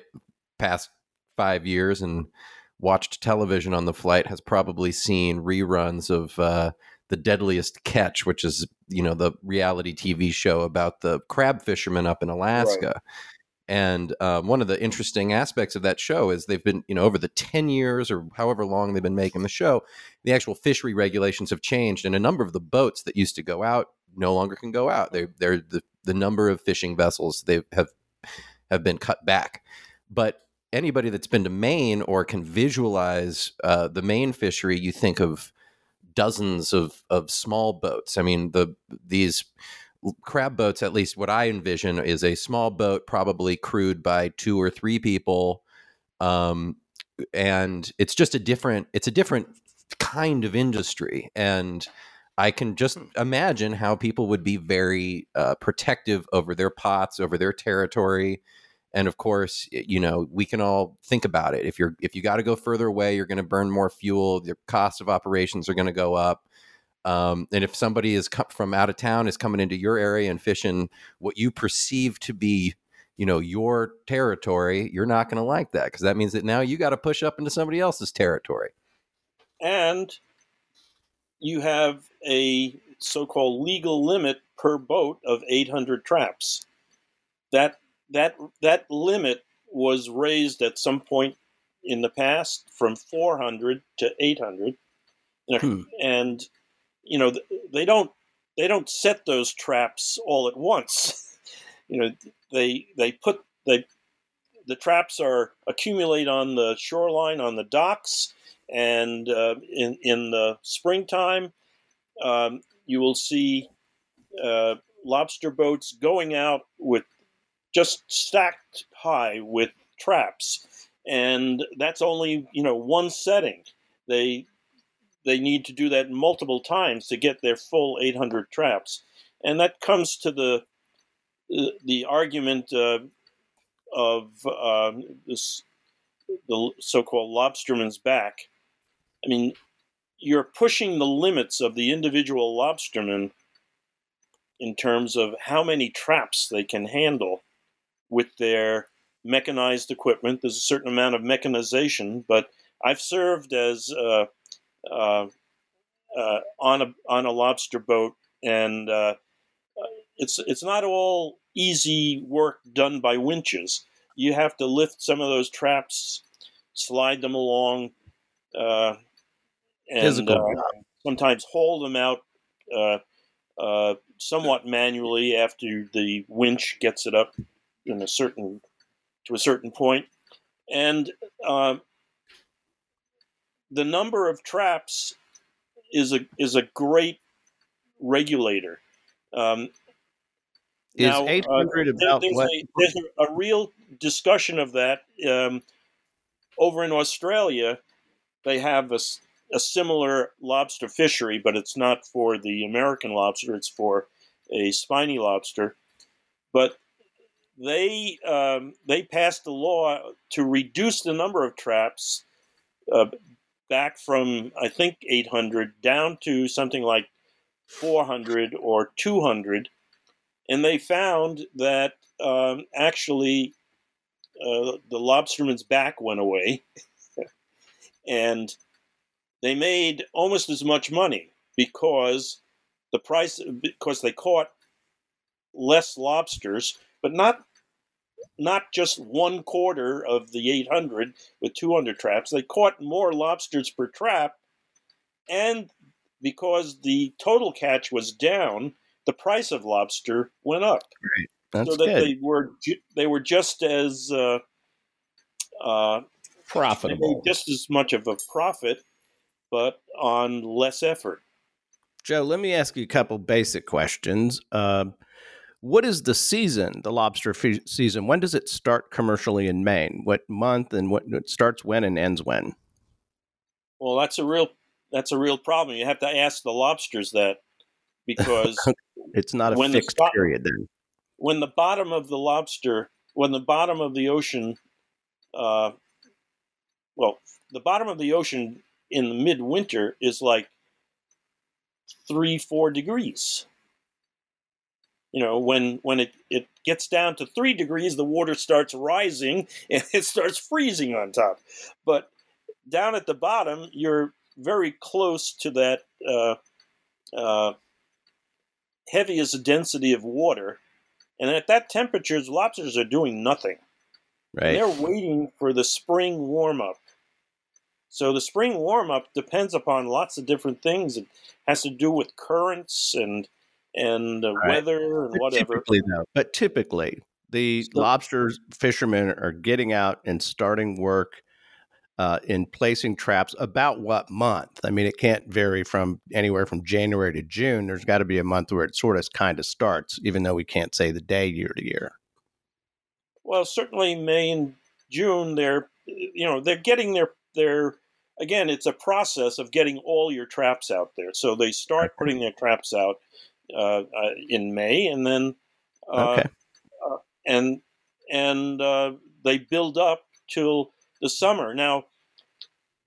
past five years and watched television on the flight has probably seen reruns of uh, the Deadliest Catch, which is you know the reality TV show about the crab fishermen up in Alaska. Right. And um, one of the interesting aspects of that show is they've been, you know, over the 10 years or however long they've been making the show, the actual fishery regulations have changed. And a number of the boats that used to go out no longer can go out. They, they're the, the number of fishing vessels they have have been cut back. But anybody that's been to Maine or can visualize uh, the Maine fishery, you think of dozens of, of small boats. I mean, the these crab boats, at least what I envision, is a small boat, probably crewed by two or three people, um, and it's just a different. It's a different kind of industry, and I can just hmm. imagine how people would be very uh, protective over their pots, over their territory. And of course, you know, we can all think about it. If you're if you got to go further away, you're going to burn more fuel. Your cost of operations are going to go up um, and if somebody is from out of town is coming into your area and fishing what you perceive to be, you know, your territory, you're not going to like that because that means that now you got to push up into somebody else's territory. And you have a so-called legal limit per boat of 800 traps. That that that limit was raised at some point in the past from 400 to 800. Hmm. And you know, they don't they don't set those traps all at once. you know, they they put they the traps are accumulate on the shoreline on the docks, and uh, in in the springtime, um, you will see uh, lobster boats going out with just stacked high with traps, and that's only you know one setting. They they need to do that multiple times to get their full 800 traps, and that comes to the the argument uh, of uh, this the so-called lobsterman's back. I mean, you're pushing the limits of the individual lobsterman in terms of how many traps they can handle with their mechanized equipment. There's a certain amount of mechanization, but I've served as uh, uh, uh, on a on a lobster boat, and uh, it's it's not all easy work done by winches. You have to lift some of those traps, slide them along, uh, and uh, sometimes haul them out uh, uh, somewhat manually after the winch gets it up in a certain to a certain point, and uh, the number of traps is a is a great regulator. Um, is now, 800 uh, about there's what? A, there's a, real discussion of that um, over in Australia. They have a, a similar lobster fishery, but it's not for the American lobster. It's for a spiny lobster. But they um, they passed a law to reduce the number of traps uh, back from I think 800 down to something like 400 or 200, and they found that um, actually uh, the lobsterman's back went away, and they made almost as much money because the price because they caught less lobsters, but not not just one quarter of the 800 with 200 traps. They caught more lobsters per trap, and because the total catch was down, the price of lobster went up. Right. That's so that good. they were they were just as uh, uh, profitable, just as much of a profit, but on less effort. Joe, let me ask you a couple basic questions. Uh, what is the season, the lobster season? When does it start commercially in Maine? What month and what it starts when and ends when? Well, that's a real that's a real problem. You have to ask the lobsters that because it's not a fixed the, period then. When the bottom of the lobster, when the bottom of the ocean, uh, well, the bottom of the ocean in the midwinter is like three, four degrees you know when when it, it gets down to three degrees the water starts rising and it starts freezing on top. But down at the bottom you're very close to that uh, uh, heaviest density of water. And at that temperature lobsters are doing nothing. Right. and they're waiting for the spring warm up so the spring warm up depends upon lots of different things. It has to do with currents and and the right. weather and but whatever. Typically, though, but typically, the so, lobster fishermen are getting out and starting work uh, in placing traps about what month? I mean, it can't vary from anywhere from January to June. There's got to be a month where it sort of kind of starts, even though we can't say the day year to year. Well, certainly May and June, they're you know they're getting their their again. It's a process of getting all your traps out there. So they start putting their traps out uh, uh, in May, and then uh, okay. and and they build up till the summer. Now,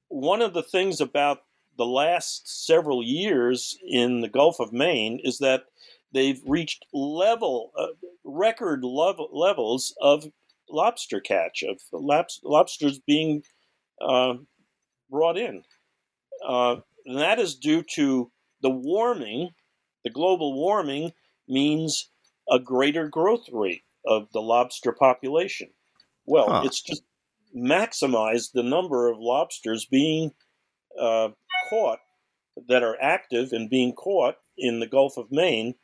one of the things about the last several years in the Gulf of Maine is that they've reached level uh, record level, levels of lobster catch of lobs- lobsters being uh, brought in. Uh, and that is due to the warming the global warming means a greater growth rate of the lobster population. Well, huh. it's just maximized the number of lobsters being uh, caught that are active and being caught in the Gulf of Maine,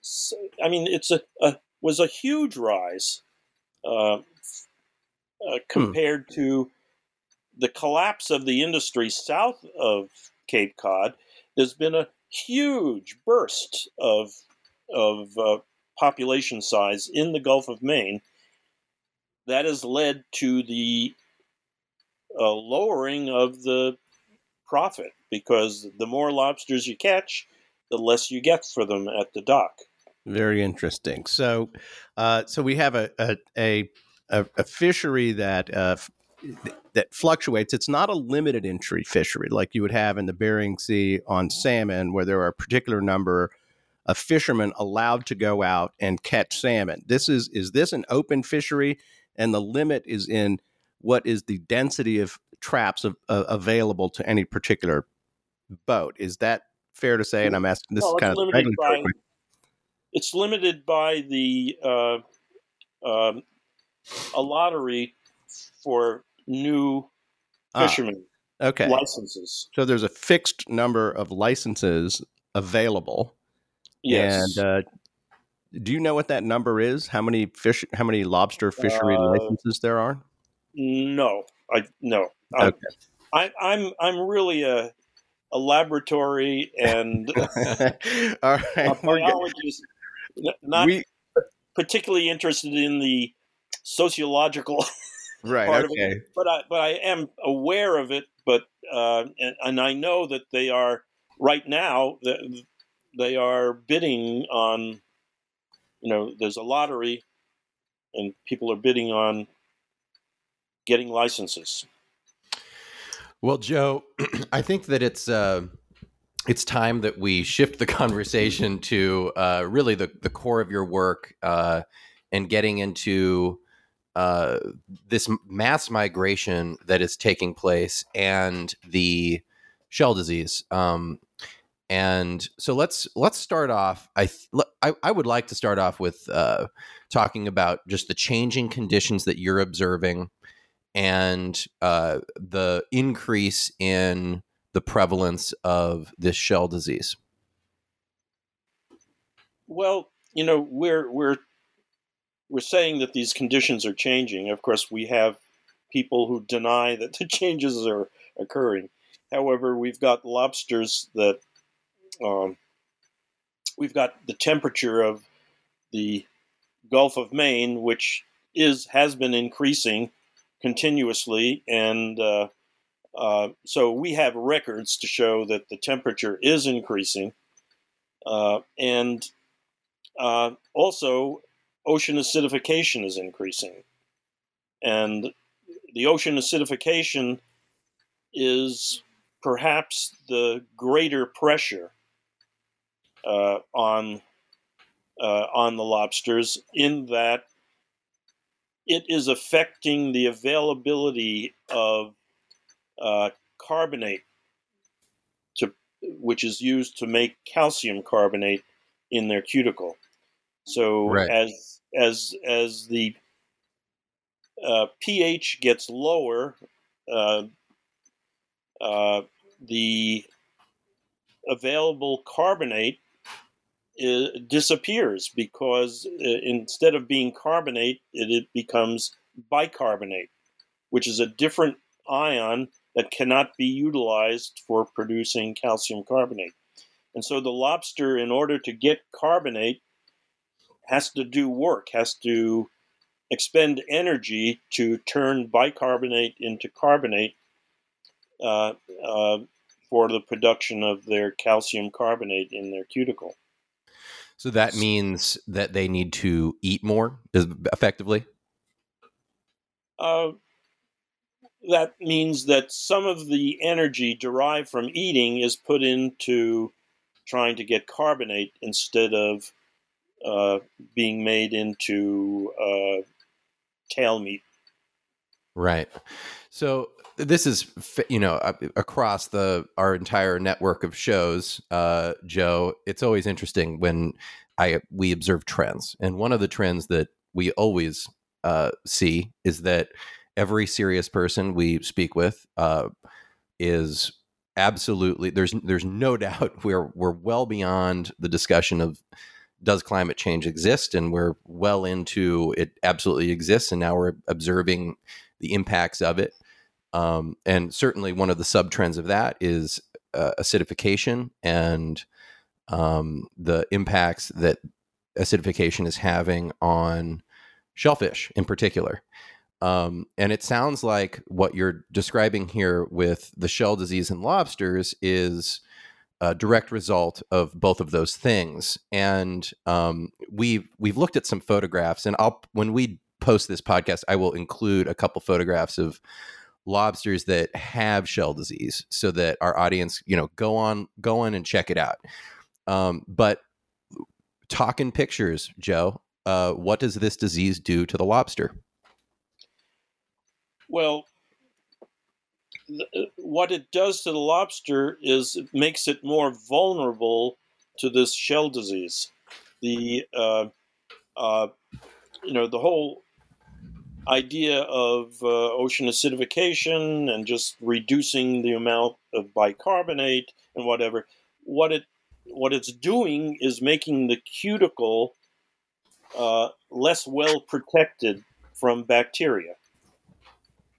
so, I mean, it's a, a, was a huge rise uh, uh, hmm. compared hmm. to the collapse of the industry south of Cape Cod. There's been a huge burst of of uh, population size in the Gulf of Maine that has led to the uh, lowering of the profit because the more lobsters you catch, the less you get for them at the dock. Very interesting. So, uh, so we have a a a, a fishery that uh, that fluctuates. It's not a limited entry fishery like you would have in the Bering Sea on salmon, where there are a particular number of fishermen allowed to go out and catch salmon. This is is this an open fishery, and the limit is in what is the density of traps of, uh, available to any particular boat. Is that fair to say? And I'm asking this well, is kind of by, it's limited by the uh, um, a lottery for new ah, fishermen. Ah, okay. Licenses. So there's a fixed number of licenses available. Yes. And uh, do you know what that number is? How many fish? How many lobster fishery uh, licenses there are? No, I no. Okay. I, I'm I'm really a a laboratory and All right. biologist, not we, particularly interested in the sociological right, part okay. of it. But I but I am aware of it. But uh, and, and I know that they are right now. They are bidding on. You know, there's a lottery, and people are bidding on getting licenses. Well, Joe, I think that it's uh, it's time that we shift the conversation to uh, really the the core of your work uh, and getting into uh, this mass migration that is taking place and the shell disease. Um, and so let's let's start off. I, I, I would like to start off with uh, talking about just the changing conditions that you're observing and uh, the increase in the prevalence of this shell disease? Well, you know, we're we're we're saying that these conditions are changing. Of course, we have people who deny that the changes are occurring. However, we've got lobsters that um, we've got the temperature of the Gulf of Maine, which is has been increasing continuously, and uh, uh, so we have records to show that the temperature is increasing, uh, and uh, also ocean acidification is increasing, and the ocean acidification is perhaps the greater pressure uh, on uh, on the lobsters in that it is affecting the availability of uh, carbonate, to, which is used to make calcium carbonate in their cuticle. So right. as as as the uh, pH gets lower, uh, uh, the available carbonate it disappears because uh, instead of being carbonate, it, it becomes bicarbonate, which is a different ion that cannot be utilized for producing calcium carbonate. And so the lobster, in order to get carbonate, has to do work, has to expend energy to turn bicarbonate into carbonate uh, uh, for the production of their calcium carbonate in their cuticle. So that means that they need to eat more, effectively. Uh, that means that some of the energy derived from eating is put into trying to get carbonate instead of uh, being made into uh, tail meat. Right. So this is you know across the our entire network of shows uh, joe it's always interesting when i we observe trends and one of the trends that we always uh, see is that every serious person we speak with uh, is absolutely there's there's no doubt we're we're well beyond the discussion of does climate change exist? And we're well into it absolutely exists and now we're observing the impacts of it. Um, and certainly one of the sub trends of that is uh, acidification and um, the impacts that acidification is having on shellfish in particular. Um, and it sounds like what you're describing here with the shell disease in lobsters is a direct result of both of those things. And um, we've we've looked at some photographs, and I'll when we post this podcast, I will include a couple photographs of lobsters that have shell disease, so that our audience, you know, go on go on and check it out. Um, but talking pictures, Joe, uh, what does this disease do to the lobster? Well, what it does to the lobster is it makes it more vulnerable to this shell disease. The uh, uh, you know the whole idea of uh, ocean acidification and just reducing the amount of bicarbonate and whatever. What it what it's doing is making the cuticle uh, less well protected from bacteria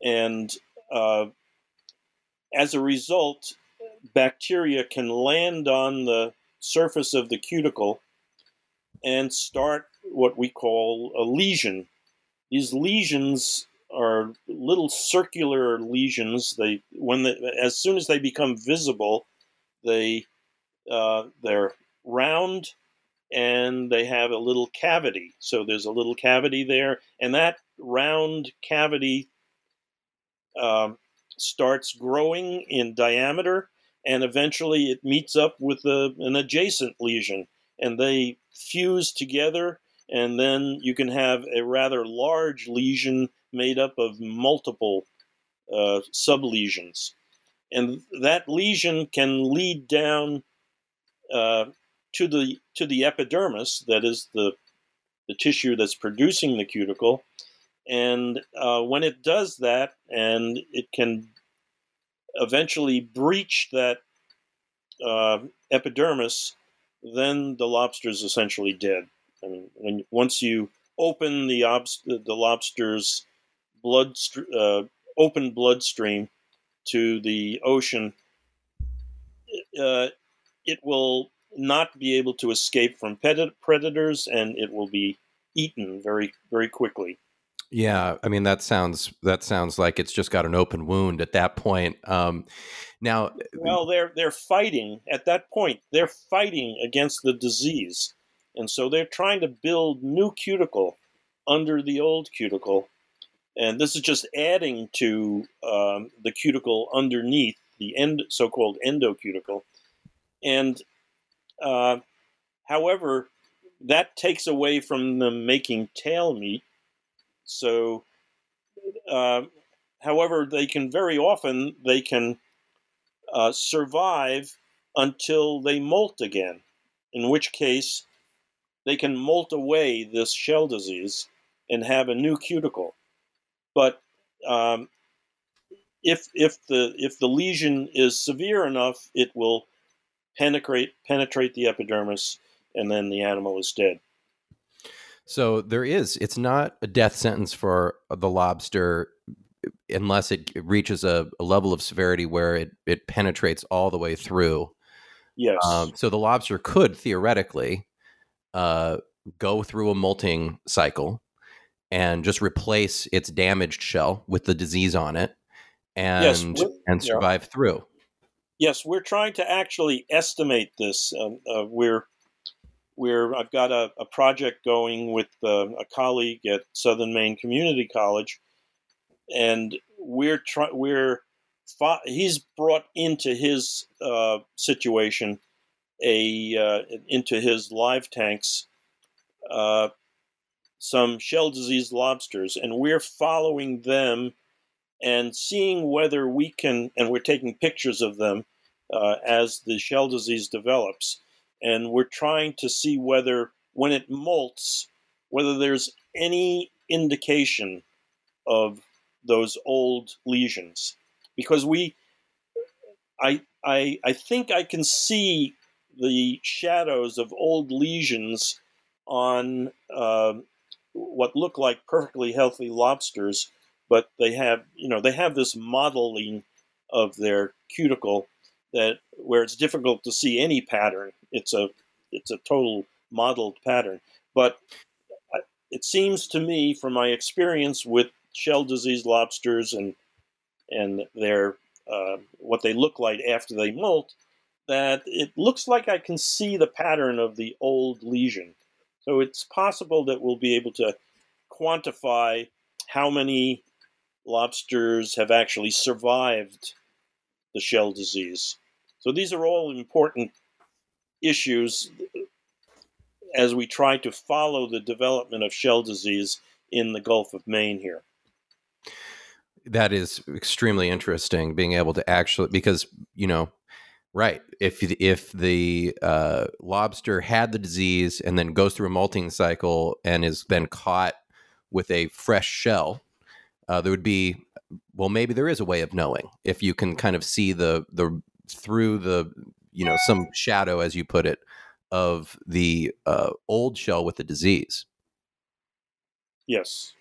and uh, as a result, bacteria can land on the surface of the cuticle and start what we call a lesion. These lesions are little circular lesions. They when they, as soon as they become visible, they uh, they're round and they have a little cavity. So there's a little cavity there, and that round cavity um, starts growing in diameter, and eventually it meets up with a, an adjacent lesion, and they fuse together, and then you can have a rather large lesion made up of multiple uh, sublesions. And that lesion can lead down uh, to the to the epidermis, that is the the tissue that's producing the cuticle, and uh, when it does that, and it can eventually breach that uh, epidermis, then the lobster is essentially dead. I mean, when, once you open the, obst- the lobster's blood, uh, open bloodstream to the ocean, uh, it will not be able to escape from predators, and it will be eaten very, very quickly. Yeah, I mean that sounds that sounds like it's just got an open wound at that point. Um, now, well, they're they're fighting at that point. They're fighting against the disease, and so they're trying to build new cuticle under the old cuticle, and this is just adding to um, the cuticle underneath the end, so-called endocuticle, and uh, however, that takes away from them making tail meat so, uh, however, they can very often they can uh, survive until they molt again. In which case, they can molt away this shell disease and have a new cuticle. But um, if if the if the lesion is severe enough, it will penetrate penetrate the epidermis, and then the animal is dead. So there is. It's not a death sentence for the lobster unless it reaches a, a level of severity where it, it penetrates all the way through. Yes. Um, so the lobster could theoretically uh, go through a molting cycle and just replace its damaged shell with the disease on it and yes, and survive yeah. through. Yes, we're trying to actually estimate this. Um, uh, we're where I've got a, a project going with uh, a colleague at Southern Maine Community College, and we're trying we're he's brought into his uh, situation a uh, into his live tanks uh, some shell disease lobsters, and we're following them and seeing whether we can, and we're taking pictures of them uh, as the shell disease develops and we're trying to see whether when it molts whether there's any indication of those old lesions because we I, I, I think I can see the shadows of old lesions on uh, what look like perfectly healthy lobsters, but they have, you know, they have this modeling of their cuticle that where it's difficult to see any pattern. It's a it's a total modeled pattern. But it seems to me, from my experience with shell disease lobsters and and their uh, what they look like after they molt, that it looks like I can see the pattern of the old lesion. So it's possible that we'll be able to quantify how many lobsters have actually survived the shell disease. So these are all important issues as we try to follow the development of shell disease in the Gulf of Maine here. That is extremely interesting being able to actually because you know right if if the uh, lobster had the disease and then goes through a molting cycle and is then caught with a fresh shell uh, there would be well maybe there is a way of knowing if you can kind of see the the through the you know some shadow as you put it of the uh, old shell with the disease. Yes.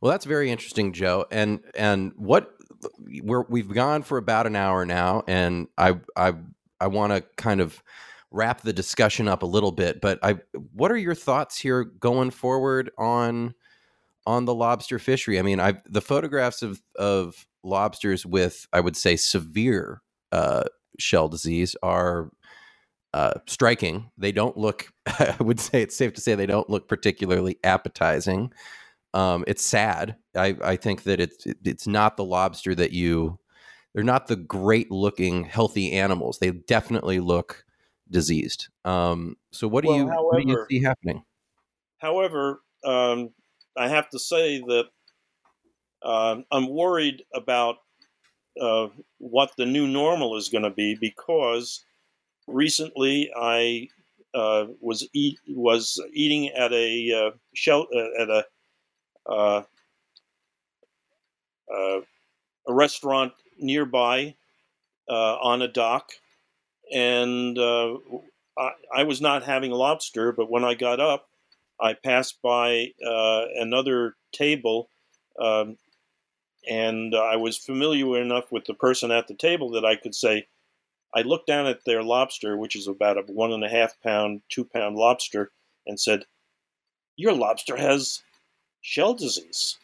Well, that's very interesting, Joe. And and what we're we've gone for about an hour now, and I I I want to kind of wrap the discussion up a little bit. But I, what are your thoughts here going forward on on the lobster fishery? I mean, I the photographs of of lobsters with I would say severe uh, shell disease are uh, striking. They don't look. I would say it's safe to say they don't look particularly appetizing. Um, it's sad. I, I think that it's it's not the lobster that you. They're not the great looking healthy animals. They definitely look diseased. Um, so what do well, you however, what do you see happening? However, um, I have to say that uh, I'm worried about uh, what the new normal is going to be because recently I uh, was eat was eating at a uh, shell uh, at a uh, uh, a restaurant nearby uh, on a dock, and I, I, was not having lobster. But when I got up, I passed by another table. Um, and I was familiar enough with the person at the table that I could say, I looked down at their lobster, which is about a one and a half pound, two pound lobster, and said, Your lobster has shell disease.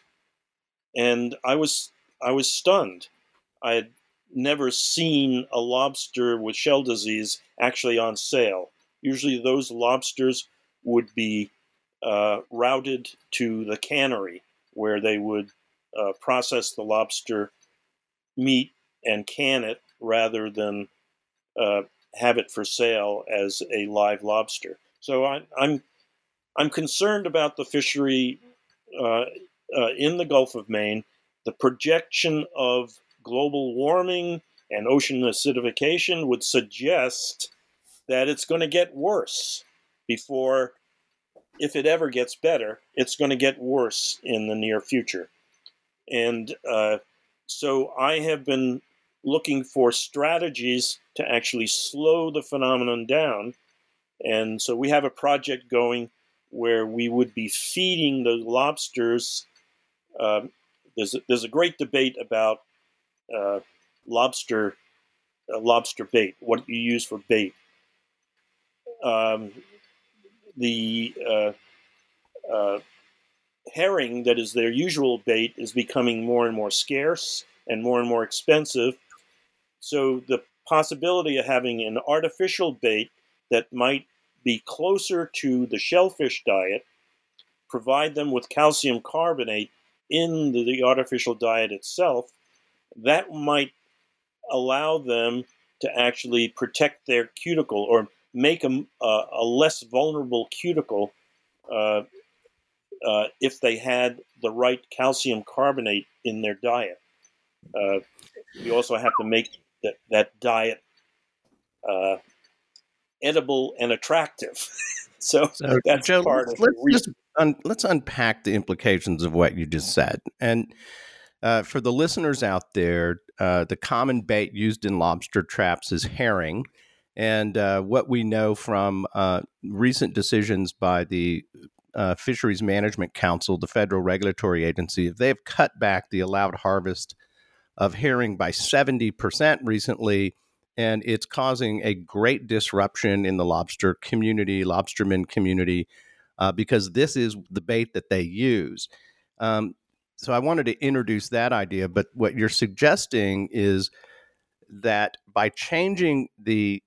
And I was I was stunned. I had never seen a lobster with shell disease actually on sale. Usually those lobsters would be uh, routed to the cannery where they would uh, process the lobster meat and can it rather than uh, have it for sale as a live lobster. So I, am I'm, I'm concerned about the fishery uh, uh, in the Gulf of Maine. The projection of global warming and ocean acidification would suggest that it's going to get worse before, if it ever gets better, it's going to get worse in the near future. And uh, so I have been looking for strategies to actually slow the phenomenon down. And so we have a project going where we would be feeding the lobsters. Um, there's, a, there's a great debate about uh, lobster uh, lobster bait, what you use for bait. Um, the uh, uh herring that is their usual bait is becoming more and more scarce and more and more expensive. So the possibility of having an artificial bait that might be closer to the shellfish diet, provide them with calcium carbonate in the, artificial diet itself, that might allow them to actually protect their cuticle or make a, a, a less vulnerable cuticle uh, uh, if they had the right calcium carbonate in their diet. Uh, you also have to make that, that diet uh, edible and attractive. so, so, that's Joe, part let's, let's just un, let's unpack the implications of what you just said. And Uh, for the listeners out there, uh, the common bait used in lobster traps is herring. And uh, what we know from uh, recent decisions by the uh, Fisheries Management Council, the federal regulatory agency, they have cut back the allowed harvest of herring by 70% recently. And it's causing a great disruption in the lobster community, lobsterman community, uh, because this is the bait that they use. Um, so I wanted to introduce that idea. But what you're suggesting is that by changing the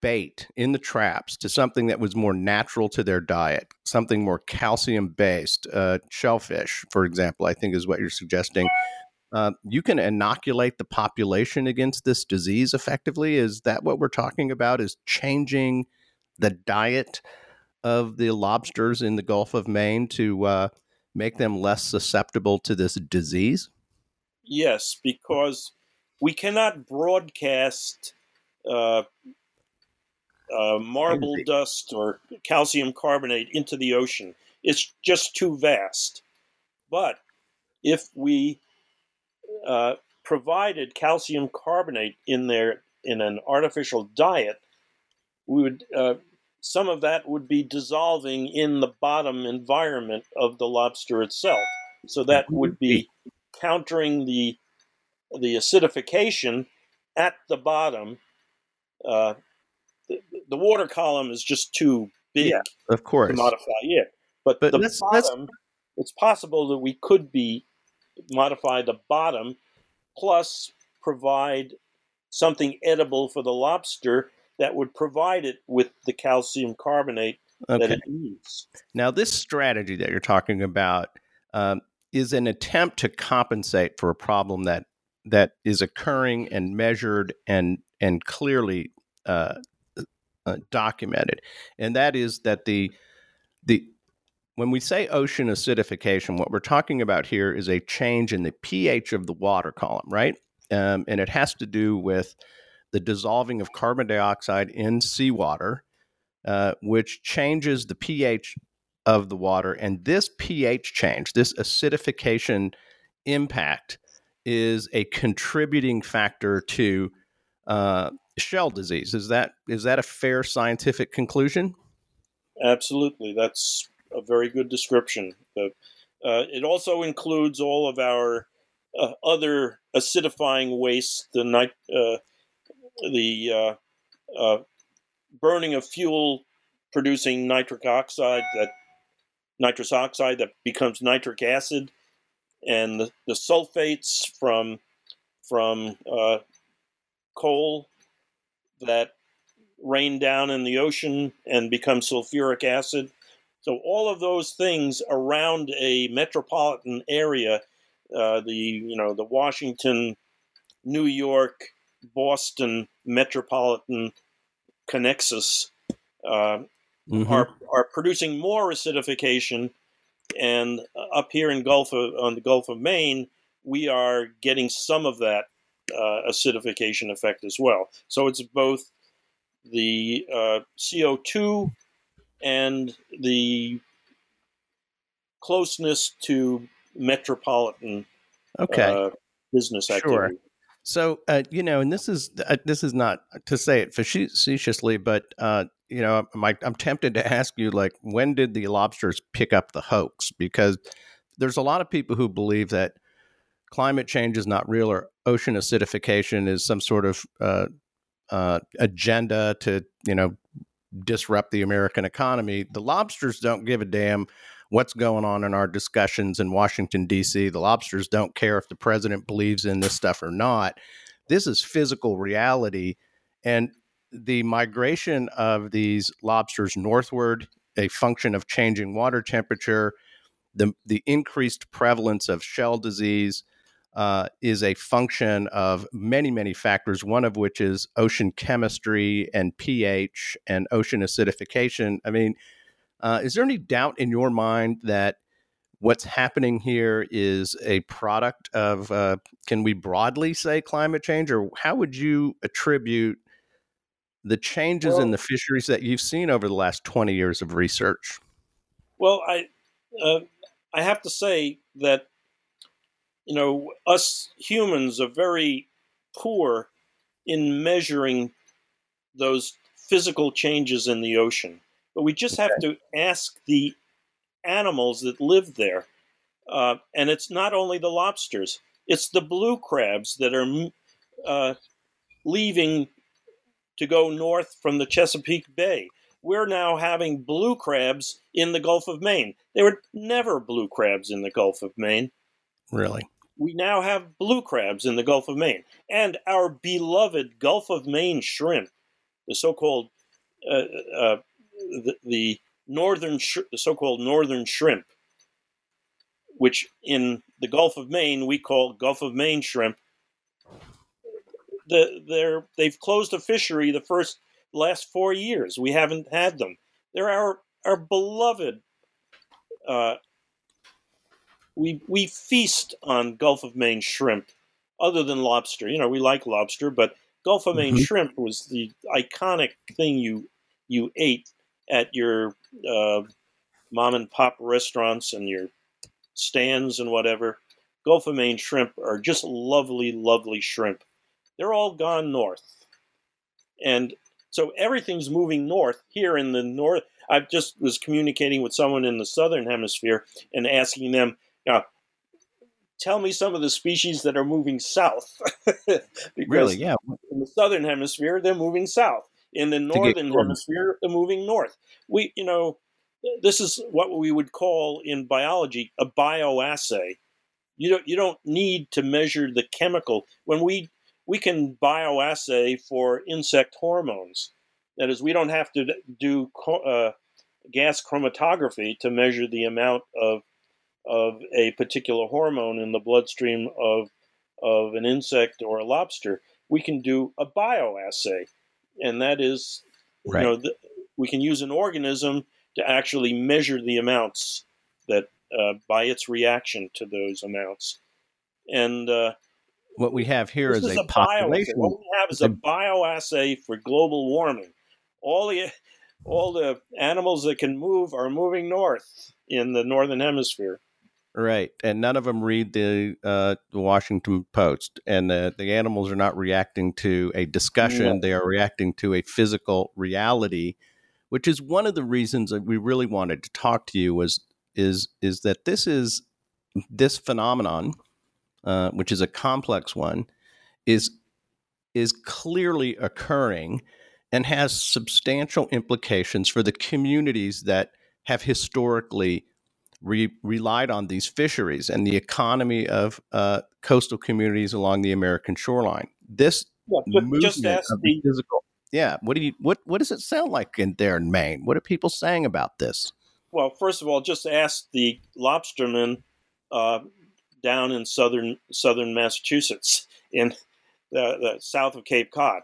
bait in the traps to something that was more natural to their diet, something more calcium based, uh, shellfish, for example, I think is what you're suggesting. Uh, you can inoculate the population against this disease effectively. Is that what we're talking about? Is changing the diet of the lobsters in the Gulf of Maine to uh, make them less susceptible to this disease? Yes, because we cannot broadcast uh, uh, marble dust or calcium carbonate into the ocean. It's just too vast. But if we uh, provided calcium carbonate in their in an artificial diet, we would uh, some of that would be dissolving in the bottom environment of the lobster itself. So that would be countering the the acidification at the bottom. Uh, the, the, water column is just too big, yeah, of course, to modify. Yeah, but, but the let's, bottom, let's... it's possible that we could be modify the bottom, plus provide something edible for the lobster that would provide it with the calcium carbonate okay. that it needs. Now, this strategy that you're talking about um, is an attempt to compensate for a problem that that is occurring and measured and and clearly uh, uh, documented, and that is that the the when we say ocean acidification, what we're talking about here is a change in the pH of the water column, right? Um, and it has to do with the dissolving of carbon dioxide in seawater, uh, which changes the pH of the water. And this pH change, this acidification impact, is a contributing factor to uh, shell disease. Is that is that a fair scientific conclusion? Absolutely, that's a very good description. Uh, it also includes all of our uh, other acidifying waste, the nit- uh, the uh, uh, burning of fuel producing nitric oxide that nitrous oxide that becomes nitric acid and the, the sulfates from from uh, coal that rain down in the ocean and become sulfuric acid so all of those things around a metropolitan area uh, the you know the washington new york Boston metropolitan connexus uh, mm-hmm. are are producing more acidification, and up here in Gulf of, on the Gulf of Maine, we are getting some of that uh, acidification effect as well. So it's both the uh, CO two and the closeness to metropolitan okay. Uh, business activity. Sure. So uh, you know, and this is uh, this is not to say it facetiously, but uh, you know, I'm, I'm tempted to ask you, like, when did the lobsters pick up the hoax? Because there's a lot of people who believe that climate change is not real, or ocean acidification is some sort of uh, uh, agenda to you know disrupt the American economy. The lobsters don't give a damn what's going on in our discussions in Washington, D.C. The lobsters don't care if the president believes in this stuff or not. This is physical reality. And the migration of these lobsters northward, a function of changing water temperature, the, the increased prevalence of shell disease, uh, is a function of many, many factors, one of which is ocean chemistry and pH and ocean acidification. I mean, uh, is there any doubt in your mind that what's happening here is a product of, uh, can we broadly say climate change, or how would you attribute the changes well, in the fisheries that you've seen over the last 20 years of research? Well, I, uh, I have to say that you know, us humans are very poor in measuring those physical changes in the ocean. But we just have to ask the animals that live there. Uh, and it's not only the lobsters, it's the blue crabs that are uh, leaving to go north from the Chesapeake Bay. We're now having blue crabs in the Gulf of Maine. There were never blue crabs in the Gulf of Maine. Really? We now have blue crabs in the Gulf of Maine. And our beloved Gulf of Maine shrimp, the so called uh, uh, the, the, northern, sh- the so called northern shrimp, which in the Gulf of Maine we call Gulf of Maine shrimp, the, they've closed a fishery the first last four years. We haven't had them. They're our our beloved. Uh, we we feast on Gulf of Maine shrimp, other than lobster. You know, we like lobster, but Gulf of Maine mm-hmm. shrimp was the iconic thing you you ate at your uh, mom and pop restaurants and your stands and whatever. Gulf of Maine shrimp are just lovely, lovely shrimp. They're all gone north. And so everything's moving north here in the north. I just was communicating with someone in the southern hemisphere and asking them, you know, tell me some of the species that are moving south. really? Yeah. In the southern hemisphere, they're moving south. In the northern hemisphere, they're moving north. We, you know, this is what we would call in biology a bioassay. You don't you don't need to measure the chemical when we we can bioassay for insect hormones. That is, we don't have to do uh, gas chromatography to measure the amount of of a particular hormone in the bloodstream of of an insect or a lobster. We can do a bioassay, and that is, right. you know, the, we can use an organism to actually measure the amounts that uh, by its reaction to those amounts. And uh, what we have here is, is, a, a population. What we have is a bioassay for global warming. All the all the animals that can move are moving north in the northern hemisphere. Right, and none of them read the uh, the Washington Post, and the the animals are not reacting to a discussion; no. they are reacting to a physical reality, which is one of the reasons that we really wanted to talk to you. Was is is that this is this phenomenon uh, which is a complex one, is is clearly occurring and has substantial implications for the communities that have historically re- relied on these fisheries and the economy of uh, coastal communities along the American shoreline. This yeah, movement just of the physical, yeah. What do you what what does it sound like in there in Maine? What are people saying about this? Well, first of all, just ask the lobstermen uh, down in southern southern Massachusetts, in the, the south of Cape Cod.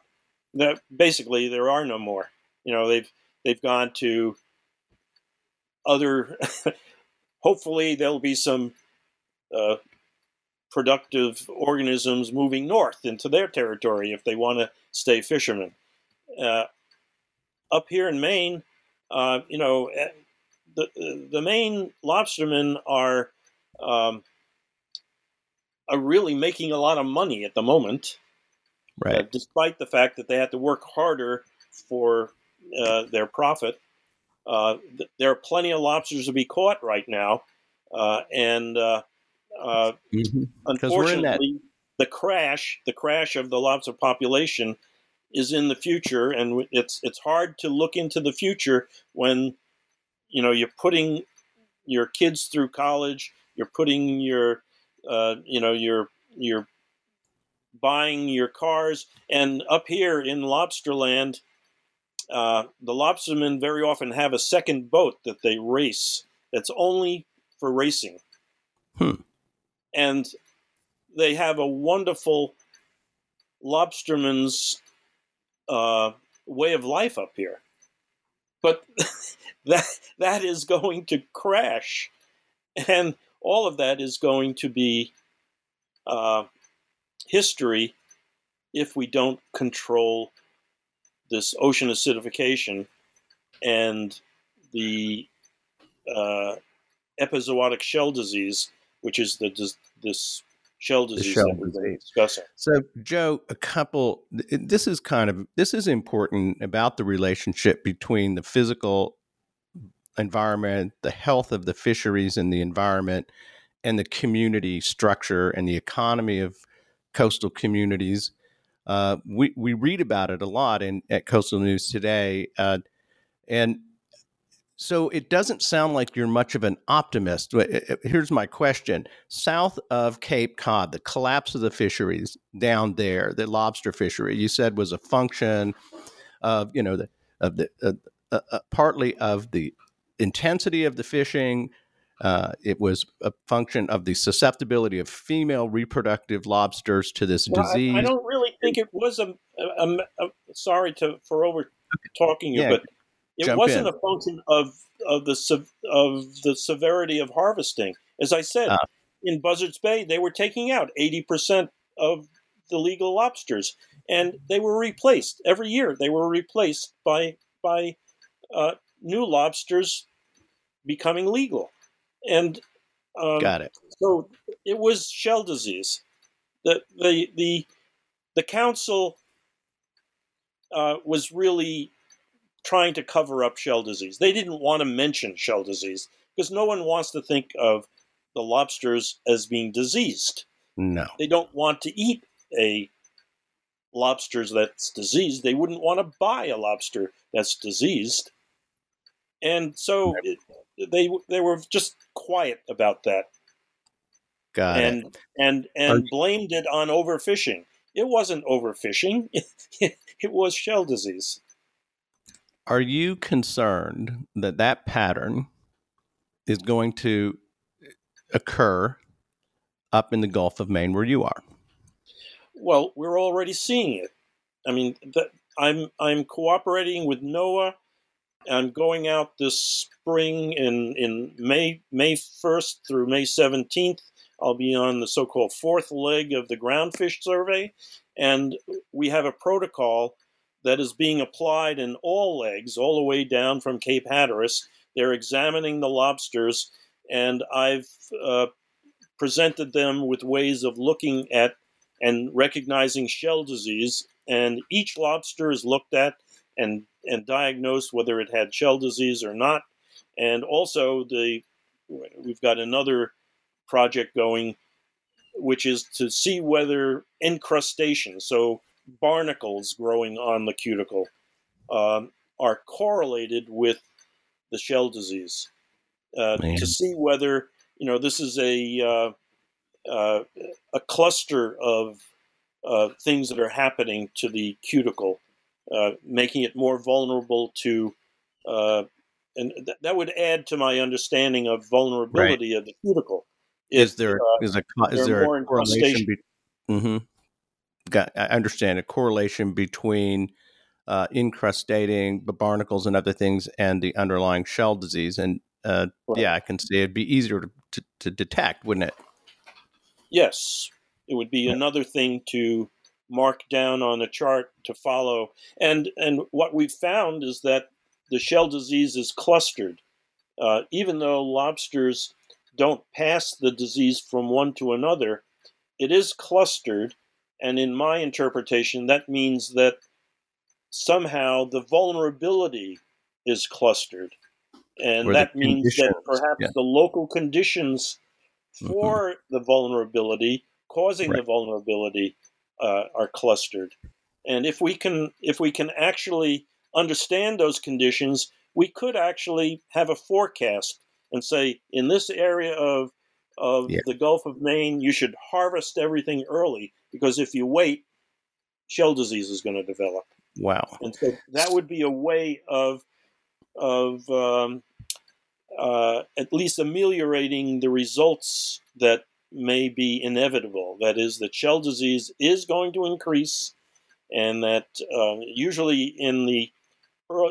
That basically there are no more. You know, they've they've gone to other. hopefully, there'll be some uh, productive organisms moving north into their territory if they want to stay fishermen. Uh, up here in Maine, uh, you know, eh, the the Maine lobstermen are um, are really making a lot of money at the moment. Right. Uh, despite the fact that they have to work harder for uh, their profit. Uh, th- there are plenty of lobsters to be caught right now. Uh, and uh, mm-hmm. unfortunately, the crash, the crash of the lobster population is in the future. And it's, it's hard to look into the future when, you know, you're putting your kids through college, you're putting your uh, you know, you're you're buying your cars, and up here in Lobsterland, uh, the lobstermen very often have a second boat that they race. That's only for racing, hmm. and they have a wonderful lobsterman's uh, way of life up here. But that that is going to crash, and all of that is going to be uh, history if we don't control this ocean acidification and the uh, epizootic shell disease, which is the this shell disease shell that disease. discussing. So, Joe, a couple. This is kind of this is important about the relationship between the physical environment, the health of the fisheries and the environment, and the community structure and the economy of coastal communities. Uh, we we read about it a lot in at Coastal News Today, uh, and so it doesn't sound like you're much of an optimist. Here's my question: South of Cape Cod, the collapse of the fisheries down there, the lobster fishery, you said was a function of you know the of the uh, uh, uh partly of the intensity of the fishing. Uh, it was a function of the susceptibility of female reproductive lobsters to this well, disease. I, I, don't really think it was a. a, a, a sorry to for over talking you, yeah, but it wasn't in. a function of of the of the severity of harvesting. As I said, uh, in Buzzards Bay, they were taking out eighty percent of the legal lobsters, and they were replaced every year. They were replaced by by uh, new lobsters becoming legal, and um, got it. So it was shell disease. The the the the council uh, was really trying to cover up shell disease. They didn't want to mention shell disease because no one wants to think of the lobsters as being diseased. No. They don't want to eat a lobsters that's diseased. They wouldn't want to buy a lobster that's diseased. And so it, they they were just quiet about that. Got and it. and and blamed it on overfishing. It wasn't overfishing. It, it was shell disease. Are you concerned that that pattern is going to occur up in the Gulf of Maine where you are? Well, we're already seeing it. I mean, the, I'm I'm cooperating with NOAA. I'm going out this spring in in May May 1st through May 17th. I'll be on the so-called fourth leg of the groundfish survey, and we have a protocol that is being applied in all legs, all the way down from Cape Hatteras. They're examining the lobsters, and I've uh, presented them with ways of looking at and recognizing shell disease. And each lobster is looked at and and diagnosed whether it had shell disease or not. And also, the we've got another project going, which is to see whether encrustation, so barnacles growing on the cuticle um, are correlated with the shell disease. Uh, to see whether you know this is a uh, uh, a cluster of uh, things that are happening to the cuticle, uh, making it more vulnerable to. Uh, and th- that would add to my understanding of vulnerability right. of the cuticle. Is there is a is there a correlation? Be- mm-hmm got, I understand a correlation between uh, incrustating the barnacles and other things and the underlying shell disease. And uh, right. yeah, I can see it'd be easier to, to, to, detect, wouldn't it? Yes, it would be yeah. another thing to mark down on a chart to follow. And and what we've found is that the shell disease is clustered. Uh, even though lobsters don't pass the disease from one to another, it is clustered and in my interpretation, that means that somehow the vulnerability is clustered. And that means that perhaps yeah. the local conditions for mm-hmm. the vulnerability, causing right. the vulnerability, uh, are clustered. And if we can, if we can actually understand those conditions, we could actually have a forecast and say, in this area of of yeah. the Gulf of Maine, you should harvest everything early because if you wait, shell disease is going to develop. Wow! And so that would be a way of of um, uh, at least ameliorating the results that may be inevitable. That is, that shell disease is going to increase, and that uh, usually in the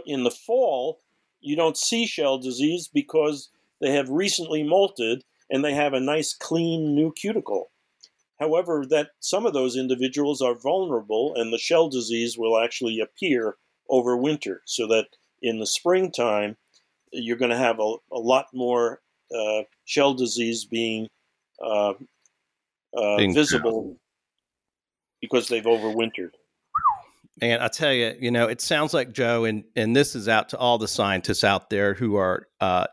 in the fall you don't see shell disease because they have recently molted and they have a nice clean new cuticle. However, that some of those individuals are vulnerable and the shell disease will actually appear over winter, so that in the springtime you're going to have a, a lot more uh, shell disease being uh, uh, visible because they've overwintered. And I tell you, you know, it sounds like Joe, and and this is out to all the scientists out there who are uh,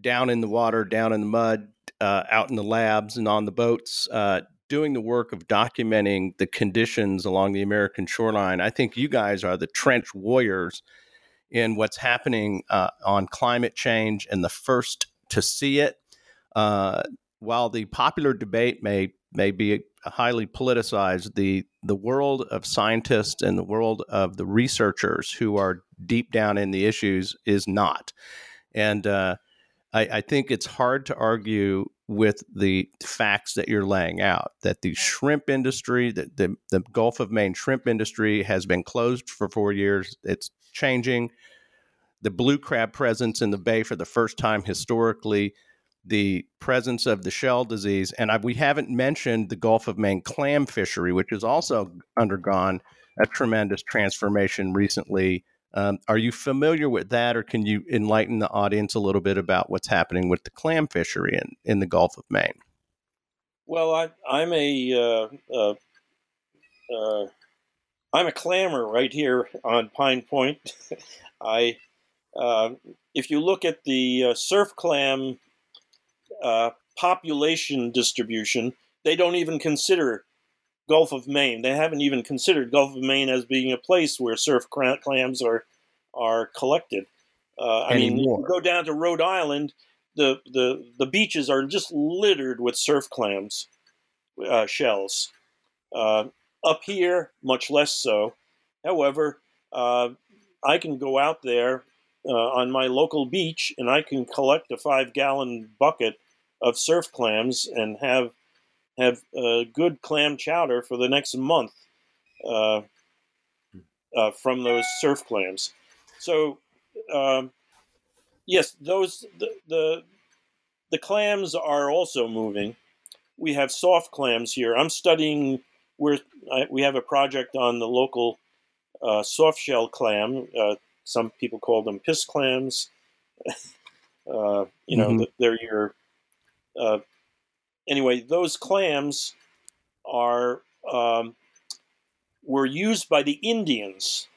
down in the water, down in the mud, uh, out in the labs, and on the boats, uh, doing the work of documenting the conditions along the American shoreline. I think you guys are the trench warriors in what's happening uh, on climate change and the first to see it. Uh, while the popular debate may may be highly politicized, the the world of scientists and the world of the researchers who are deep down in the issues is not. And uh, I, I think it's hard to argue with the facts that you're laying out that the shrimp industry, the, the, the Gulf of Maine shrimp industry has been closed for four years. It's changing. The blue crab presence in the bay for the first time historically the presence of the shell disease. And I, we haven't mentioned the Gulf of Maine clam fishery, which has also undergone a tremendous transformation recently. Um, are you familiar with that, or can you enlighten the audience a little bit about what's happening with the clam fishery in, in the Gulf of Maine? Well, I, am a uh, uh, uh, I'm a clammer right here on Pine Point. I uh, if you look at the uh, surf clam uh, population distribution, they don't even consider Gulf of Maine. They haven't even considered Gulf of Maine as being a place where surf clams are are collected. Uh, I mean, you go down to Rhode Island, the the the beaches are just littered with surf clams uh, shells. Uh, up here, much less so. However, uh, I can go out there uh, on my local beach and I can collect a five gallon bucket of surf clams and have have a good clam chowder for the next month uh, uh, from those surf clams. So, um, yes, those the, the the clams are also moving. We have soft clams here. I'm studying. We're, I, we have a project on the local uh, soft shell clam. Uh, some people call them piss clams. Uh, you know, mm-hmm. they're your uh, anyway, those clams are um, were used by the Indians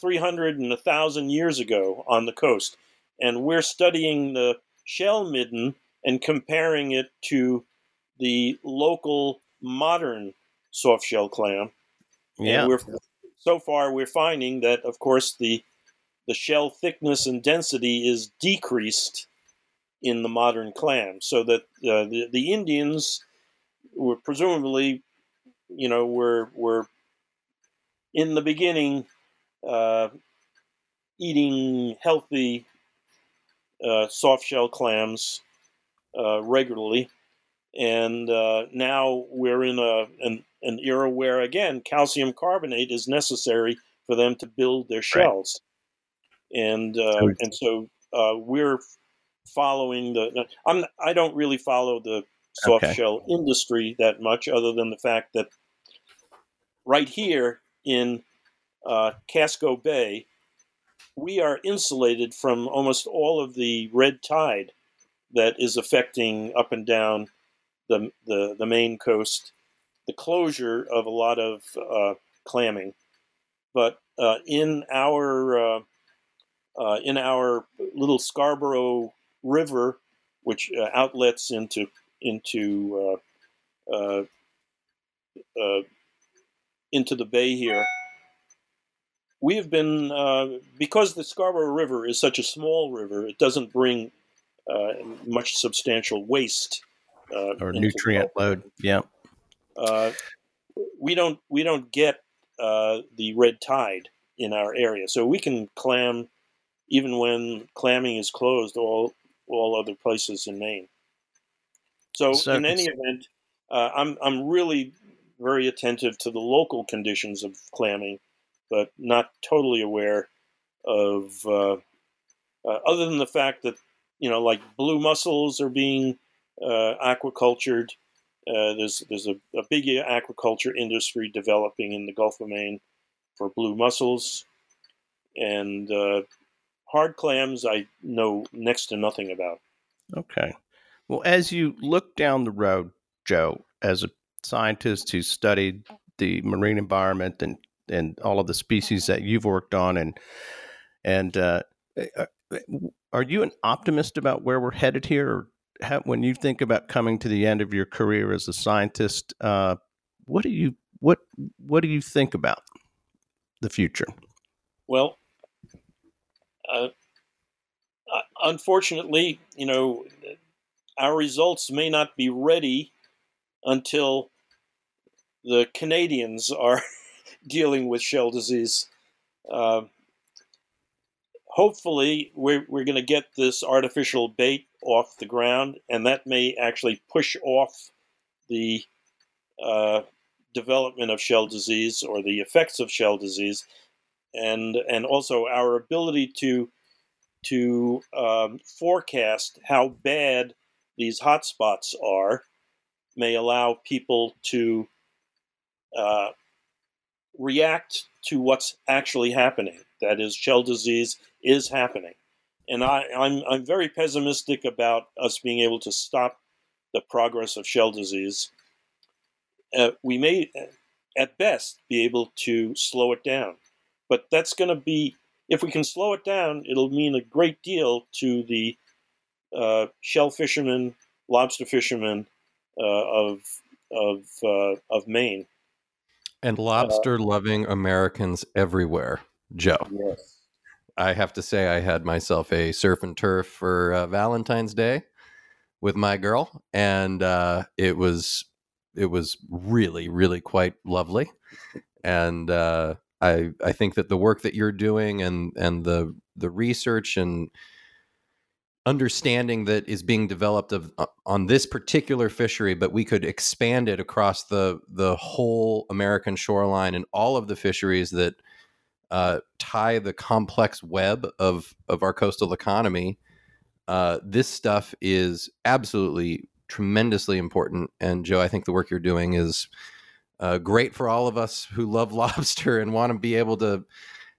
300 and 1,000 years ago on the coast. And we're studying the shell midden and comparing it to the local modern soft shell clam. Yeah. so far, we're finding that, of course, the the shell thickness and density is decreased in the modern clam, so that uh, the the Indians were presumably, you know, were were in the beginning uh, eating healthy uh, soft shell clams uh, regularly, and uh, now we're in a an, an era where again calcium carbonate is necessary for them to build their shells, right. and uh, and so we're following the. I'm I don't really follow the soft okay. shell industry that much, other than the fact that right here in uh, Casco Bay, we are insulated from almost all of the red tide that is affecting up and down the the, the Maine coast, the closure of a lot of uh, clamming, but uh, in our uh, uh in our little Scarborough river, which uh, outlets into into uh, uh, uh, into the bay here. We have been uh, because the Scarborough River is such a small river; it doesn't bring much substantial waste or nutrient load. Yeah, we don't we don't get the red tide in our area, so we can clam even when clamming is closed all all other places in Maine. So, so in any event, uh, I'm I'm really very attentive to the local conditions of clamming, but not totally aware of uh, uh, other than the fact that you know, like blue mussels are being uh, aquacultured. Uh, there's there's a, a big aquaculture industry developing in the Gulf of Maine for blue mussels, and uh, hard clams I know next to nothing about. Okay. Well, as you look down the road, Joe, as a scientist who studied the marine environment and and all of the species that you've worked on and and uh, uh are you an optimist about where we're headed here or have, when you think about coming to the end of your career as a scientist uh, what do you what what do you think about the future well uh, unfortunately you know our results may not be ready until the Canadians are dealing with shell disease. Uh, hopefully, we're, we're going to get this artificial bait off the ground, and that may actually push off the uh, development of shell disease or the effects of shell disease, and and also our ability to to um, forecast how bad these hotspots are may allow people to uh, react to what's actually happening. That is, shell disease is happening. And I, I'm, I'm very pessimistic about us being able to stop the progress of shell disease. Uh, we may, at best, be able to slow it down. But that's going to be, if we can slow it down, it'll mean a great deal to the uh, shell fishermen, lobster fishermen uh, of of uh, of Maine, and lobster loving Americans everywhere. Joe, yes. I have to say, I had myself a surf and turf for uh, Valentine's Day with my girl, and uh, it was it was really, really quite lovely. And uh, I I think that the work that you're doing and and the the research and understanding that is being developed of uh, on this particular fishery but we could expand it across the the whole american shoreline and all of the fisheries that uh, tie the complex web of of our coastal economy uh, this stuff is absolutely tremendously important. And joe i think the work you're doing is uh, great for all of us who love lobster and want to be able to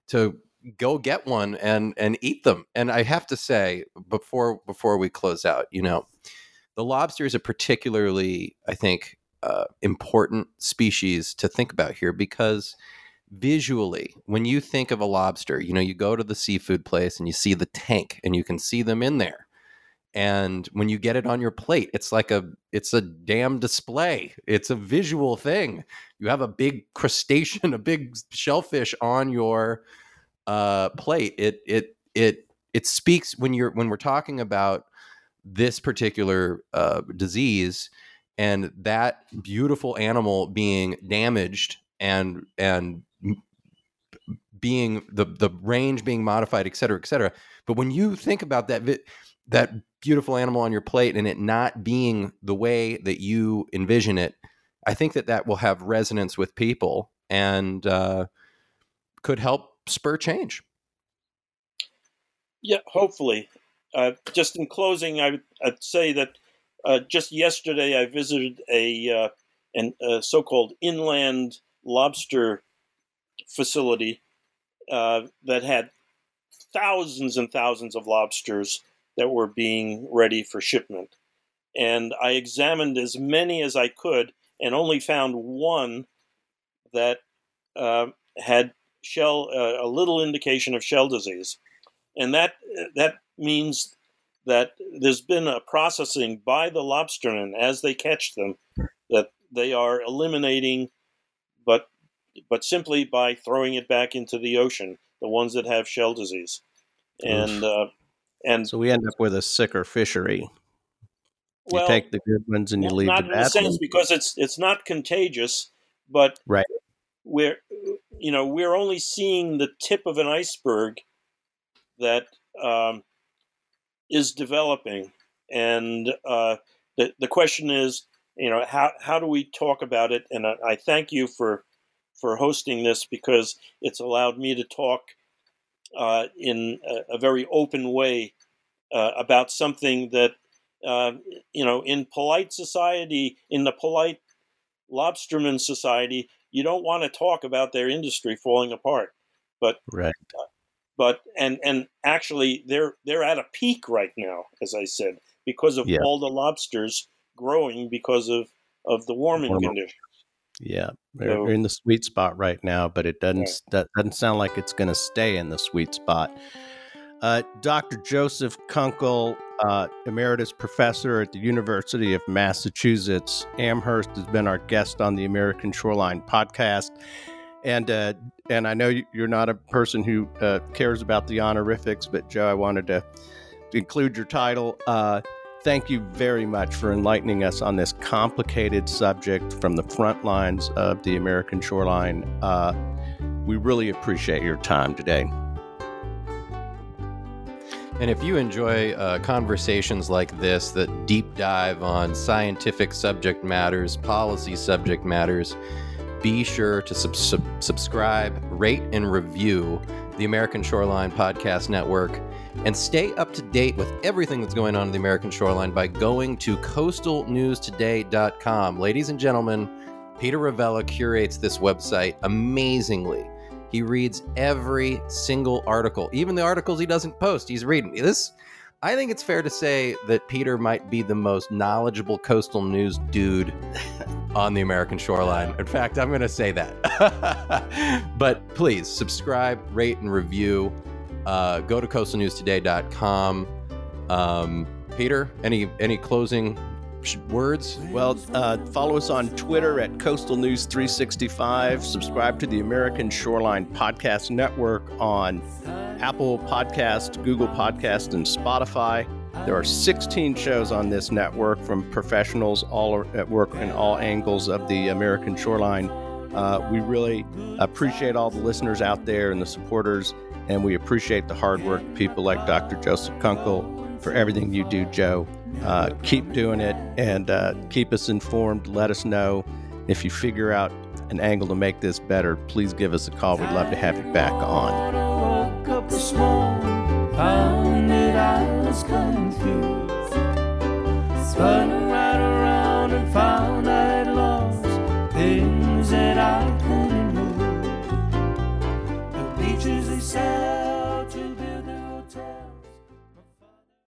to go get one and and eat them. And I have to say before before we close out, you know, the lobster is a particularly, I think, uh, important species to think about here because visually, when you think of a lobster, you know, you go to the seafood place and you see the tank and you can see them in there. And when you get it on your plate, it's like a it's a damn display. It's a visual thing. You have a big crustacean, a big shellfish on your uh, plate, it it it it speaks when you're when we're talking about this particular uh, disease and that beautiful animal being damaged and and being the the range being modified, et cetera, et cetera. But when you think about that that beautiful animal on your plate and it not being the way that you envision it, I think that that will have resonance with people and uh, could help spur change. Yeah, hopefully. Uh, just in closing, I, would say that uh, just yesterday I visited a, uh, an, so-called inland lobster facility uh, that had thousands and thousands of lobsters that were being ready for shipment. And I examined as many as I could and only found one that uh, had shell uh, a little indication of shell disease, and that that means that there's been a processing by the lobstermen as they catch them that they are eliminating, but but simply by throwing it back into the ocean, the ones that have shell disease, and uh, and so we end up with a sicker fishery. You take the good ones and you leave not the bad in a sense ones. because it's it's not contagious, but right. We're you know, we're only seeing the tip of an iceberg that um, is developing. And uh, the, the question is, you know, how, how do we talk about it? And I, I thank you for, for hosting this because it's allowed me to talk uh, in a, a, very open way uh, about something that, uh, you know, in polite society, in the polite lobsterman society, you don't want to talk about their industry falling apart. But right. Uh, but and and actually they're they're at a peak right now, as I said, because of yeah. all the lobsters growing because of of the warming conditions. Yeah, we're, So- in the sweet spot right now, but it doesn't Right. that doesn't sound like it's going to stay in the sweet spot. Uh, Dr. Joseph Kunkel, uh, emeritus professor at the University of Massachusetts Amherst, has been our guest on the American Shoreline podcast, and uh, and I know you- you're not a person who uh, cares about the honorifics, but Joe, I wanted to include your title. Thank you very much for enlightening us on this complicated subject from the front lines of the American shoreline. Uh, we really appreciate your time today. And if you enjoy uh, conversations like this that deep dive on scientific subject matters, policy subject matters, be sure to sub- subscribe, rate, and review the American Shoreline Podcast Network and stay up to date with everything that's going on in the American Shoreline by going to coastalnewstoday.com. Ladies and gentlemen, Peter Ravella curates this website amazingly. He reads every single article, even the articles he doesn't post. He's reading this. I think it's fair to say that Peter might be the most knowledgeable coastal news dude on the American shoreline. In fact, I'm going to say that. but please subscribe, rate, and review. Uh, go to coastalnewstoday.com. Um, Peter, any any closing words? Well, uh, follow us on Twitter at Coastal News 365. Subscribe to the American Shoreline Podcast Network on Apple Podcast, Google Podcast, and Spotify. There are 16 shows on this network from professionals all at work in all angles of the American shoreline. Uh, we really appreciate all the listeners out there and the supporters, and we appreciate the hard work of people like Dr. Joseph Kunkel for everything you do, Joe. Uh, keep doing it and uh, keep us informed. Let us know if you figure out an angle to make this better. Please give us a call. We'd love to have you back on. Is it sad?